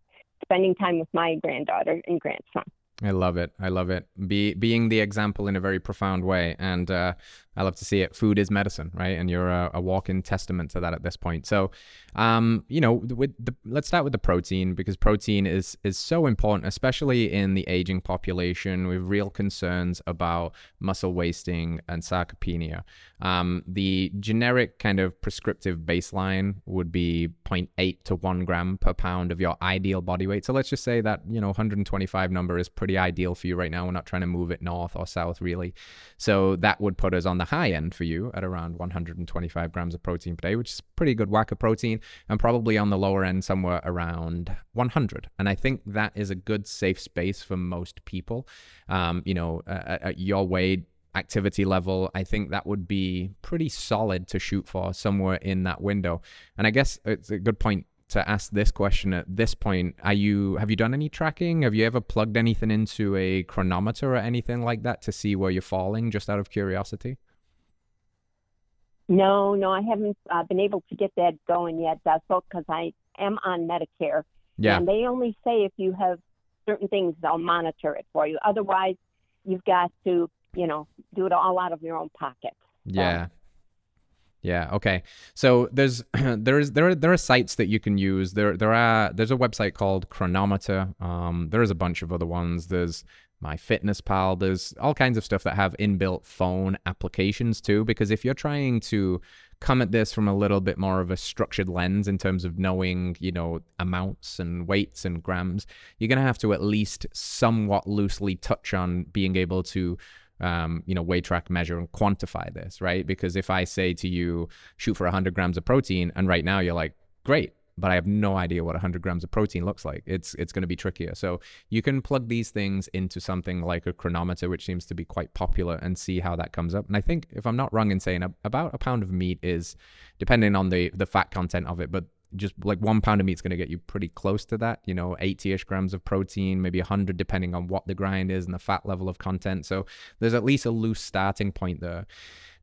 spending time with my granddaughter and grandson. I love it. I love it. Be being the example in a very profound way, and uh, I love to see it. Food is medicine, right? And you're a, a walk-in testament to that at this point. So, um, you know, with the, let's start with the protein because protein is is so important, especially in the aging population with real concerns about muscle wasting and sarcopenia. Um, the generic kind of prescriptive baseline would be 0.8 to 1 gram per pound of your ideal body weight. So let's just say that you know 125 number is pretty ideal for you right now. We're not trying to move it north or south really. So that would put us on the high end for you at around 125 grams of protein per day, which is pretty good whack of protein, and probably on the lower end somewhere around 100. And I think that is a good safe space for most people. Um, you know, at, at your weight, activity level, I think that would be pretty solid to shoot for somewhere in that window. And I guess it's a good point to ask this question at this point. Are you have you done any tracking? Have you ever plugged anything into a Cronometer or anything like that to see where you're falling just out of curiosity? No, no, I haven't uh, been able to get that going yet, because I am on Medicare. Yeah. And they only say if you have certain things, they'll monitor it for you. Otherwise, you've got to, you know, do it all out of your own pocket. Yeah. Yeah. Okay. So there's there is there are there are sites that you can use. There there are there's a website called Cronometer. Um, there is a bunch of other ones. There's MyFitnessPal. There's all kinds of stuff that have inbuilt phone applications too. Because if you're trying to come at this from a little bit more of a structured lens in terms of knowing, you know, amounts and weights and grams, you're going to have to at least somewhat loosely touch on being able to um, you know, weigh track, measure, and quantify this, right? Because if I say to you, shoot for 100 grams of protein, and right now you're like, great, but I have no idea what 100 grams of protein looks like. It's it's going to be trickier. So you can plug these things into something like a Cronometer, which seems to be quite popular, and see how that comes up. And I think, if I'm not wrong in saying, about a pound of meat is, depending on the the fat content of it, but just like one pound of meat is going to get you pretty close to that, you know, 80 ish grams of protein, maybe 100, depending on what the grind is and the fat level of content. So there's at least a loose starting point there.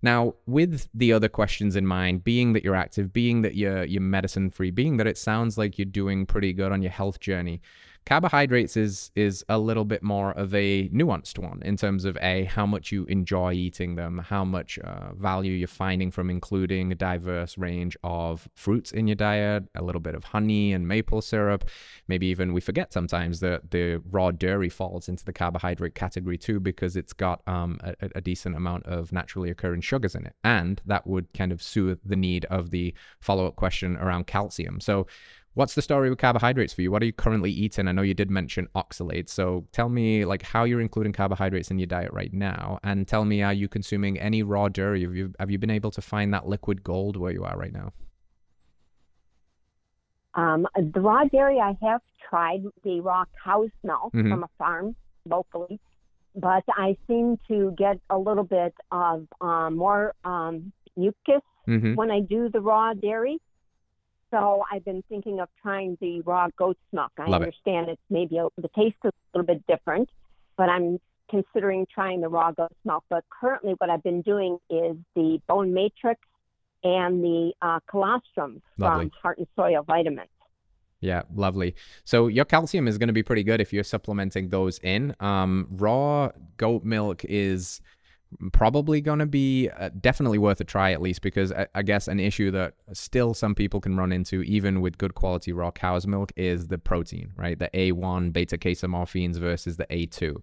Now, with the other questions in mind, being that you're active, being that you're you're medicine free, being that it sounds like you're doing pretty good on your health journey, Carbohydrates is is a little bit more of a nuanced one in terms of a how much you enjoy eating them, how much uh, value you're finding from including a diverse range of fruits in your diet, a little bit of honey and maple syrup. Maybe even we forget sometimes that the raw dairy falls into the carbohydrate category too because it's got um, a, a decent amount of naturally occurring sugars in it, and that would kind of soothe the need of the follow up question around calcium. So What's the story with carbohydrates for you? What are you currently eating? I know you did mention oxalates, so tell me like how you're including carbohydrates in your diet right now, and tell me are you consuming any raw dairy? Have you have you been able to find that liquid gold where you are right now? Um, the raw dairy I have tried the raw cow's milk mm-hmm. from a farm locally, but I seem to get a little bit of um, more um, mucus Mm-hmm. when I do the raw dairy. So I've been thinking of trying the raw goat's milk. I Love it. understand it's maybe a, the taste is a little bit different, but I'm considering trying the raw goat's milk. But currently, what I've been doing is the bone matrix and the uh, colostrum Lovely. from Heart and Soil Vitamins. Yeah, lovely. So your calcium is going to be pretty good if you're supplementing those in. Um, raw goat milk is probably going to be uh, definitely worth a try at least because I, I guess an issue that still some people can run into even with good quality raw cow's milk is the protein right? The a1 beta casomorphins versus the a2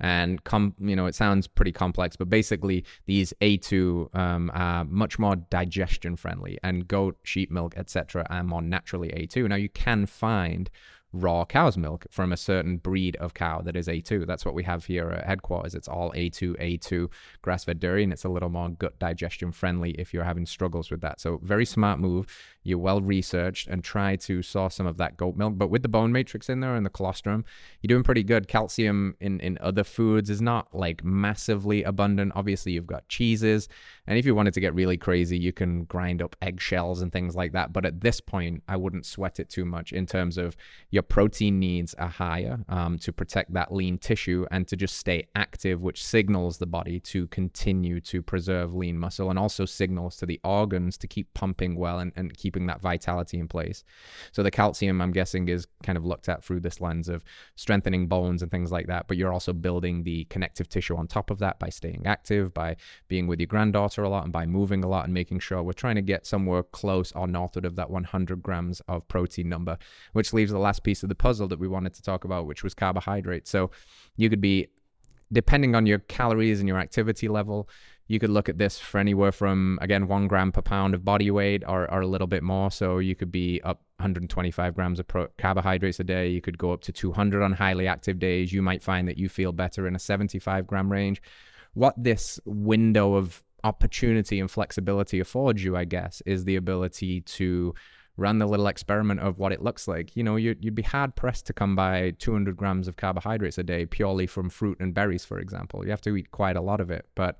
and com- you know it sounds pretty complex but basically these a2 um, are much more digestion friendly and goat sheep milk etc are more naturally a2 now you can find raw cow's milk from a certain breed of cow that is A2. That's what we have here at headquarters. It's all A2, A2 grass fed dairy, and it's a little more gut digestion friendly if you're having struggles with that. So, very smart move. You're well researched and try to source some of that goat milk. But with the bone matrix in there and the colostrum, you're doing pretty good. Calcium in, in other foods is not like massively abundant. Obviously, you've got cheeses. And if you wanted to get really crazy, you can grind up eggshells and things like that. But at this point, I wouldn't sweat it too much in terms of your protein needs are higher um, to protect that lean tissue and to just stay active, which signals the body to continue to preserve lean muscle and also signals to the organs to keep pumping well and, and keeping that vitality in place. So the calcium, I'm guessing, is kind of looked at through this lens of strengthening bones and things like that. But you're also building the connective tissue on top of that by staying active, by being with your granddaughter a lot, and by moving a lot and making sure we're trying to get somewhere close or northward of that 100 grams of protein number, which leaves the last piece of the puzzle that we wanted to talk about, which was carbohydrates. So you could be, depending on your calories and your activity level, you could look at this for anywhere from again one gram per pound of body weight or, or a little bit more so you could be up 125 grams of pro- carbohydrates a day you could go up to 200 on highly active days you might find that you feel better in a 75 gram range what this window of opportunity and flexibility affords you i guess is the ability to run the little experiment of what it looks like. You know, you'd, you'd be hard pressed to come by 200 grams of carbohydrates a day purely from fruit and berries, for example. You have to eat quite a lot of it. But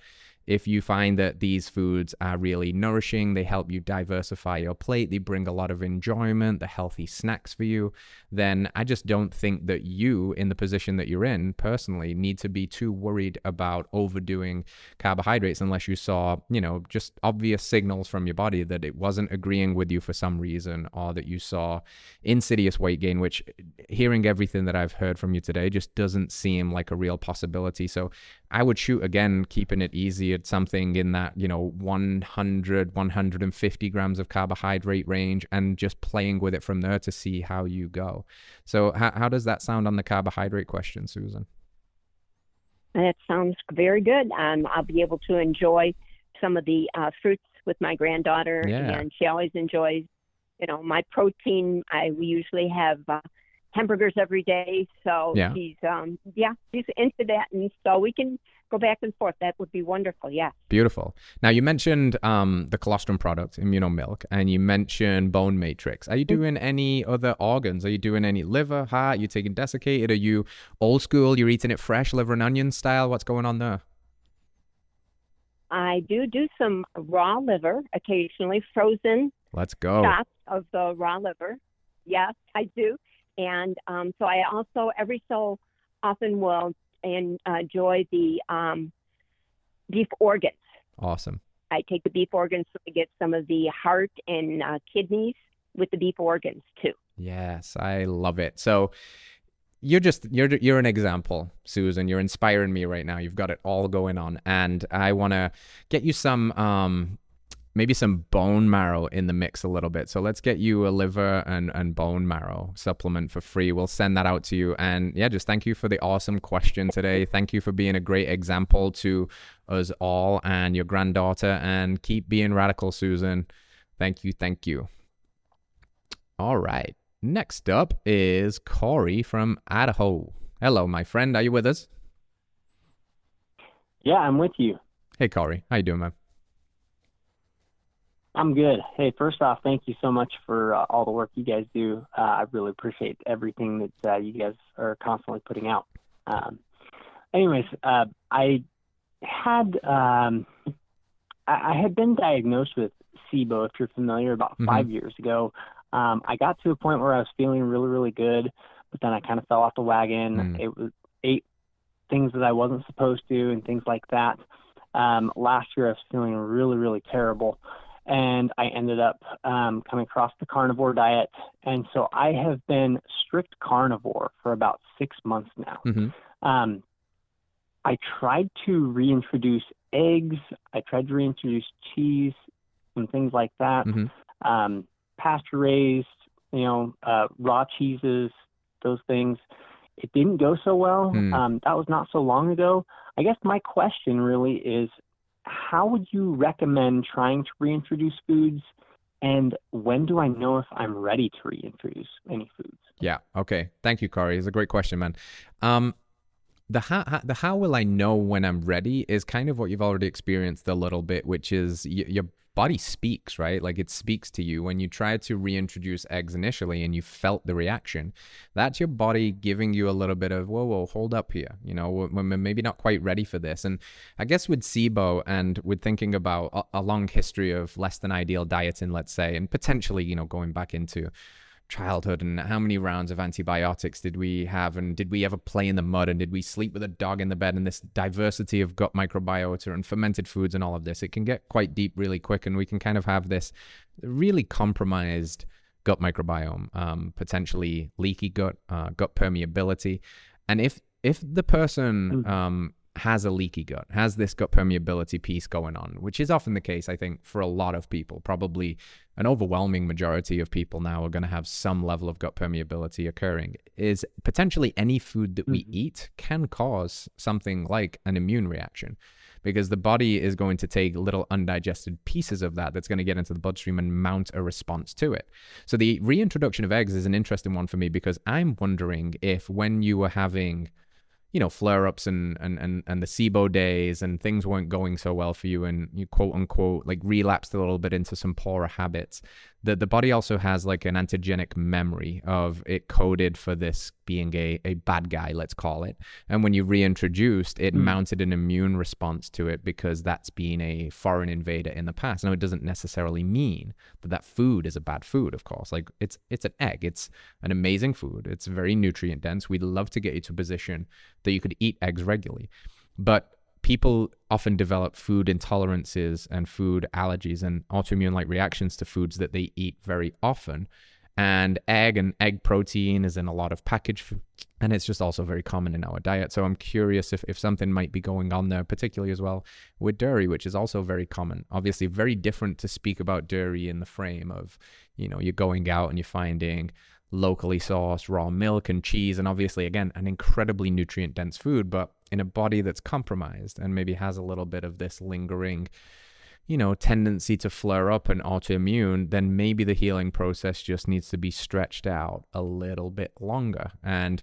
if you find that these foods are really nourishing, they help you diversify your plate, they bring a lot of enjoyment, the healthy snacks for you, then I just don't think that you, in the position that you're in personally, need to be too worried about overdoing carbohydrates unless you saw, you know, just obvious signals from your body that it wasn't agreeing with you for some reason or that you saw insidious weight gain, which hearing everything that I've heard from you today just doesn't seem like a real possibility. So I would shoot again, keeping it easy at something in that, you know, 100, 150 grams of carbohydrate range and just playing with it from there to see how you go. So, how, how does that sound on the carbohydrate question, Susan? That sounds very good. Um, I'll be able to enjoy some of the uh, fruits with my granddaughter, Yeah. and she always enjoys, you know, my protein. I we usually have uh, hamburgers every day, so Yeah. she's um, yeah, he's into that, and so we can go back and forth. That would be wonderful. Yeah. Beautiful. Now you mentioned um, the colostrum product, immunomilk, and you mentioned bone matrix. Are you doing any other organs? Are you doing any liver, heart? you taking desiccated? Are you old school? You're eating it fresh, liver and onion style? What's going on there? I do do some raw liver occasionally, frozen Let's go. shots of the raw liver. Yes, I do. And um, so I also every so often will en- enjoy the um, beef organs. Awesome. I take the beef organs so I get some of the heart and uh, kidneys with the beef organs too. Yes, I love it. So you're just you're you're an example, Susan. You're inspiring me right now. You've got it all going on, and I want to get you some um maybe some bone marrow in the mix a little bit. So let's get you a liver and and bone marrow supplement for free. We'll send that out to you. And yeah, just thank you for the awesome question today. Thank you for being a great example to us all and your granddaughter. And keep being radical, Susan. Thank you. Thank you. All right. Next up is Corey from Idaho. Hello, my friend. Are you with us? Yeah, I'm with you. Hey, Corey. How you doing, man? I'm good. Hey, first off, thank you so much for uh, all the work you guys do. Uh, I really appreciate everything that uh, you guys are constantly putting out. Um, anyways, uh, I had um, I, I had been diagnosed with SIBO, if you're familiar, about Mhm. five years ago. Um, I got to a point where I was feeling really, really good, but then I kind of fell off the wagon. Mm. It was ate things that I wasn't supposed to and things like that. Um, last year I was feeling really, really terrible, and I ended up um, coming across the carnivore diet, and so I have been strict carnivore for about six months now. hmm Um, I tried to reintroduce eggs. I tried to reintroduce cheese and things like that. hmm Um, pasture raised, you know, uh, raw cheeses, those things. It didn't go so well. Hmm. Um, that was not so long ago. I guess my question really is how would you recommend trying to reintroduce foods? And when do I know if I'm ready to reintroduce any foods? Yeah. Okay. Thank you, Corey. It's a great question, man. Um, the how, the how will I know when I'm ready is kind of what you've already experienced a little bit, which is y- your body speaks, right? Like it speaks to you when you try to reintroduce eggs initially and you felt the reaction. That's your body giving you a little bit of whoa, whoa, hold up here. You know, we're we're maybe not quite ready for this. And I guess with SIBO and with thinking about a, a long history of less than ideal dieting, let's say, and potentially, you know, going back into childhood and how many rounds of antibiotics did we have and did we ever play in the mud and did we sleep with a dog in the bed and this diversity of gut microbiota and fermented foods and all of this it can get quite deep really quick and we can kind of have this really compromised gut microbiome um, potentially leaky gut uh, gut permeability and if if the person Mm. um, has a leaky gut, has this gut permeability piece going on, which is often the case, I think, for a lot of people. Probably an overwhelming majority of people now are going to have some level of gut permeability occurring. Is potentially any food that we Mhm. eat can cause something like an immune reaction. Because the body is going to take little undigested pieces of that that's going to get into the bloodstream and mount a response to it. So, the reintroduction of eggs is an interesting one for me because I'm wondering if when you were having you know, flare ups and, and, and, and the SIBO days and things weren't going so well for you and you quote unquote like relapsed a little bit into some poorer habits, the, the body also has like an antigenic memory of it coded for this being a, a bad guy, let's call it. And when you reintroduced, it Hmm. mounted an immune response to it because that's been a foreign invader in the past. Now, it doesn't necessarily mean that that food is a bad food, of course. Like it's it's an egg. It's an amazing food. It's very nutrient dense. We'd love to get you to a position that you could eat eggs regularly. But people often develop food intolerances and food allergies and autoimmune like reactions to foods that they eat very often. And egg and egg protein is in a lot of packaged food. And it's just also very common in our diet. So I'm curious if, if something might be going on there, particularly as well with dairy, which is also very common. Obviously, very different to speak about dairy in the frame of, you know, you're going out and you're finding locally sourced raw milk and cheese and obviously again an incredibly nutrient dense food but in a body that's compromised and maybe has a little bit of this lingering you know tendency to flare up and autoimmune then maybe the healing process just needs to be stretched out a little bit longer. And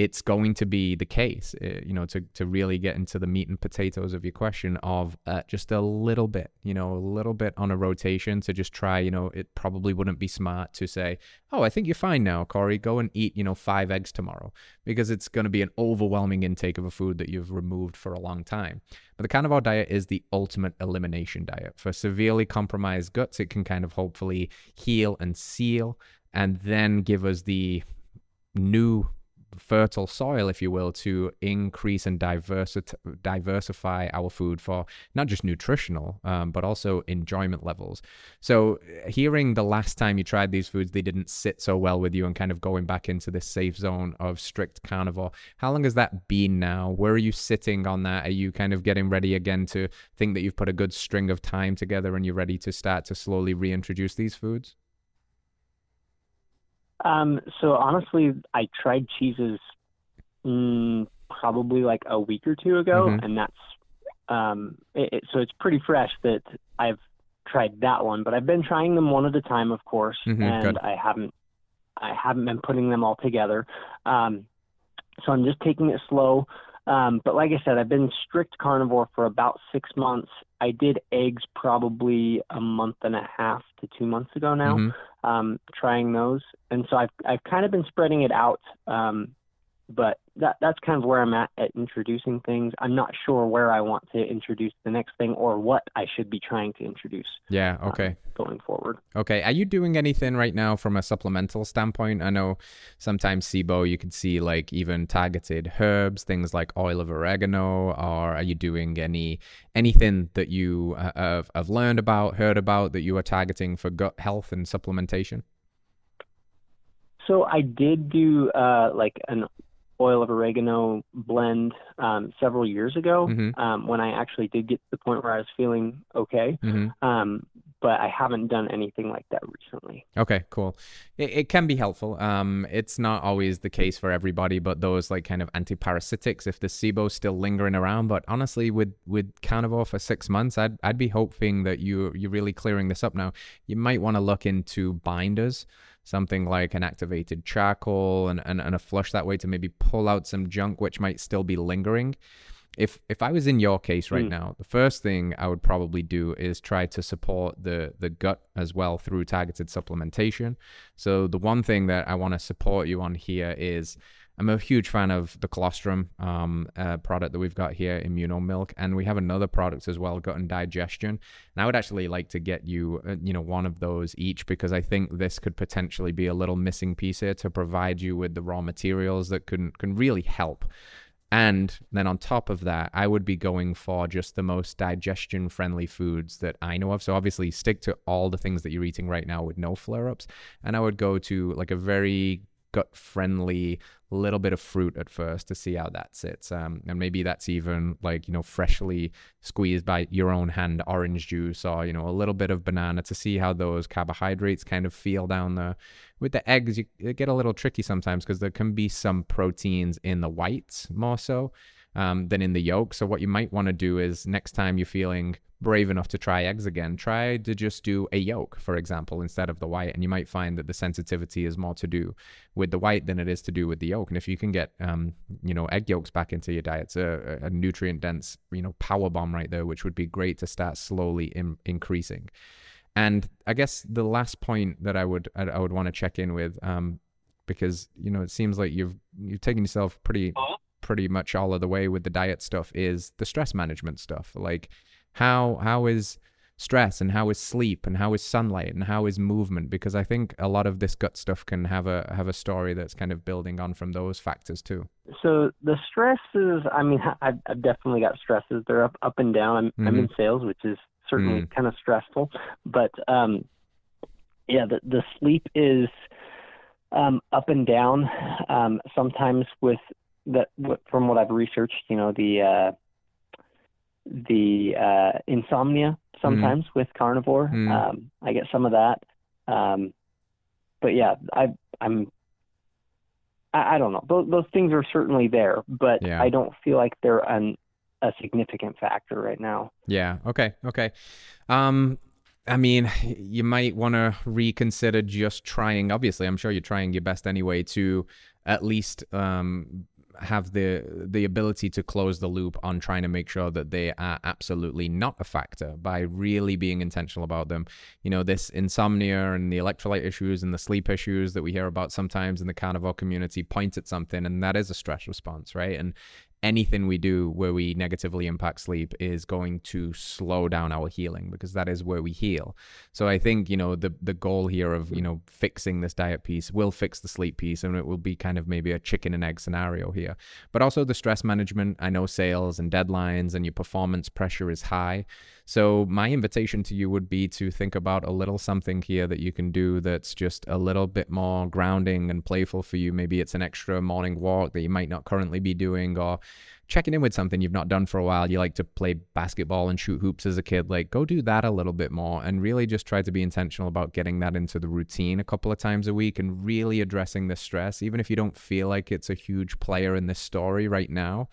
it's going to be the case, uh, you know, to, to really get into the meat and potatoes of your question of uh, just a little bit, you know, a little bit on a rotation to just try, you know, it probably wouldn't be smart to say, oh, I think you're fine now, Corey, go and eat, you know, five eggs tomorrow, because it's going to be an overwhelming intake of a food that you've removed for a long time. But the carnivore diet is the ultimate elimination diet. For severely compromised guts, it can kind of hopefully heal and seal and then give us the new fertile soil, if you will, to increase and diversi- diversify our food for not just nutritional, um, but also enjoyment levels. So, hearing the last time you tried these foods, they didn't sit so well with you, and kind of going back into this safe zone of strict carnivore. How long has that been now? Where are you sitting on that? Are you kind of getting ready again to think that you've put a good string of time together and you're ready to start to slowly reintroduce these foods? Um, so honestly, I tried cheeses mm, probably like a week or two ago, Mhm. and that's um, it, it, so it's pretty fresh that I've tried that one. But I've been trying them one at a time, of course, Mhm, and good. I haven't I haven't been putting them all together. Um, so I'm just taking it slow. Um, but like I said, I've been strict carnivore for about six months. I did eggs probably a month and a half to two months ago now Mhm. um, trying those, and so I've I've kind of been spreading it out. Um, but that that's kind of where I'm at at introducing things. I'm not sure where I want to introduce the next thing or what I should be trying to introduce. Yeah. Okay. Um, going forward. Okay. Are you doing anything right now from a supplemental standpoint? I know sometimes SIBO you can see like even targeted herbs, things like oil of oregano, or are you doing any anything that you uh, have, have learned about, heard about that you are targeting for gut health and supplementation? So I did do uh, like an oil of oregano blend um, several years ago Mhm. um, when I actually did get to the point where I was feeling okay. Mm-hmm. Um, but I haven't done anything like that recently. Okay, cool. It, it can be helpful. Um, it's not always the case for everybody, but those like kind of antiparasitics, if the SIBO's still lingering around. But honestly, with with carnivore for six months, I'd I'd be hoping that you you're really clearing this up now. You might want to look into binders, something like an activated charcoal and, and, and a flush that way to maybe pull out some junk which might still be lingering if if I was in your case right Mm. now, the first thing I would probably do is try to support the the gut as well through targeted supplementation. So the one thing that I want to support you on here is I'm a huge fan of the colostrum um, uh, product that we've got here, Immuno Milk, and we have another product as well, gut and digestion. And I would actually like to get you, uh, you know, one of those each because I think this could potentially be a little missing piece here to provide you with the raw materials that can can really help. And then on top of that, I would be going for just the most digestion friendly foods that I know of. So obviously, stick to all the things that you're eating right now with no flare ups. And I would go to like a very gut friendly little bit of fruit at first to see how that sits. Um, and maybe that's even like, you know, freshly squeezed by your own hand orange juice or, you know, a little bit of banana to see how those carbohydrates kind of feel down there. With the eggs, you get a little tricky sometimes because there can be some proteins in the whites more so um, than in the yolk. So what you might want to do is next time you're feeling brave enough to try eggs again, try to just do a yolk, for example, instead of the white, and you might find that the sensitivity is more to do with the white than it is to do with the yolk. And if you can get, um, you know, egg yolks back into your diet, it's a, a nutrient dense, you know, power bomb right there, which would be great to start slowly in, increasing. And I guess the last point that I would I, would want to check in with, um, because you know it seems like you've you've taken yourself pretty pretty much all of the way with the diet stuff is the stress management stuff. Like how how is stress and how is sleep and how is sunlight and how is movement because I think a lot of this gut stuff can have a have a story that's kind of building on from those factors too. So the stresses, I mean, I've, I've definitely got stresses. They're up, up and down. I'm, I'm in sales, which is certainly kind of stressful. But um, yeah, the the sleep is um, up and down. Um, sometimes with that, what- from what I've researched, you know, the uh, the uh, insomnia sometimes with carnivore. Mm. Um, I get some of that. Um, but yeah, I I'm I, I don't know. Those those things are certainly there, but Yeah. I don't feel like they're an a significant factor right now. Yeah. Okay. Okay. Um, I mean, you might want to reconsider just trying. Obviously, I'm sure you're trying your best anyway to at least um, have the the ability to close the loop on trying to make sure that they are absolutely not a factor by really being intentional about them. You know, this insomnia and the electrolyte issues and the sleep issues that we hear about sometimes in the carnivore community point at something, and that is a stress response, right? And anything we do where we negatively impact sleep is going to slow down our healing because that is where we heal. So I think, you know, the the goal here of, you know, fixing this diet piece will fix the sleep piece and it will be kind of maybe a chicken and egg scenario here. But also the stress management, I know sales and deadlines and your performance pressure is high. So my invitation to you would be to think about a little something here that you can do that's just a little bit more grounding and playful for you. Maybe it's an extra morning walk that you might not currently be doing or checking in with something you've not done for a while. You like to play basketball and shoot hoops as a kid. Like, go do that a little bit more and really just try to be intentional about getting that into the routine a couple of times a week and really addressing the stress. Even if you don't feel like it's a huge player in this story right now,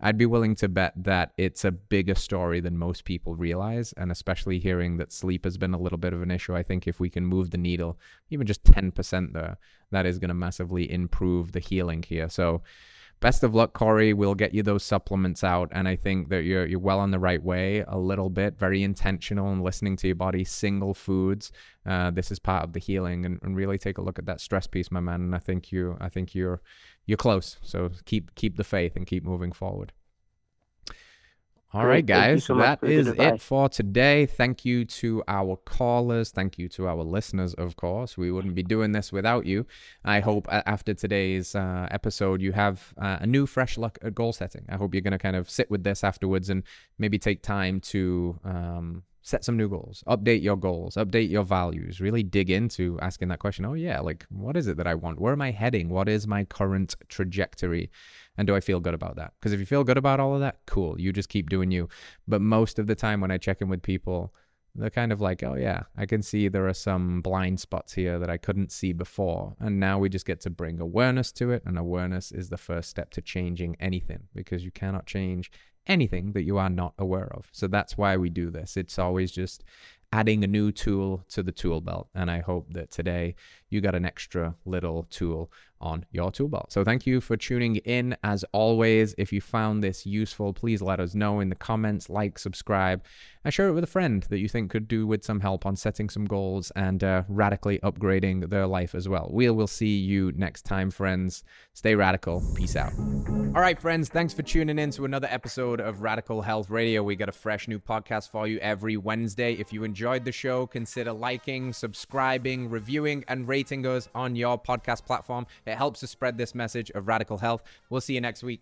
I'd be willing to bet that it's a bigger story than most people realize. And especially hearing that sleep has been a little bit of an issue, I think if we can move the needle, even just 10% there, that is going to massively improve the healing here. So, best of luck, Corey. We'll get you those supplements out, and I think that you're you're well on the right way. A little bit, very intentional and listening to your body. Single foods. Uh, this is part of the healing, and, and really take a look at that stress piece, my man. And I think you, I think you're you're close. So keep keep the faith and keep moving forward. All right, guys. So that is it for today. Thank you to our callers. Thank you to our listeners, of course. We wouldn't be doing this without you. I hope after today's uh, episode, you have uh, a new, fresh look at goal setting. I hope you're going to kind of sit with this afterwards and maybe take time to um, set some new goals, update your goals, update your values, really dig into asking that question. Oh, yeah, like what is it that I want? Where am I heading? What is my current trajectory? And do I feel good about that? Because if you feel good about all of that, cool. You just keep doing you. But most of the time when I check in with people, they're kind of like, oh, yeah, I can see there are some blind spots here that I couldn't see before. And now we just get to bring awareness to it. And awareness is the first step to changing anything because you cannot change anything that you are not aware of. So that's why we do this. It's always just adding a new tool to the tool belt. And I hope that today you got an extra little tool on your tool belt. So thank you for tuning in. As always, if you found this useful, please let us know in the comments, like, subscribe, and share it with a friend that you think could do with some help on setting some goals and uh, radically upgrading their life as well. We will see you next time, friends. Stay radical. Peace out. All right, friends, thanks for tuning in to another episode of Radical Health Radio. We got a fresh new podcast for you every Wednesday. If you enjoyed the show, consider liking, subscribing, reviewing, and rating us on your podcast platform. It helps to spread this message of radical health. We'll see you next week.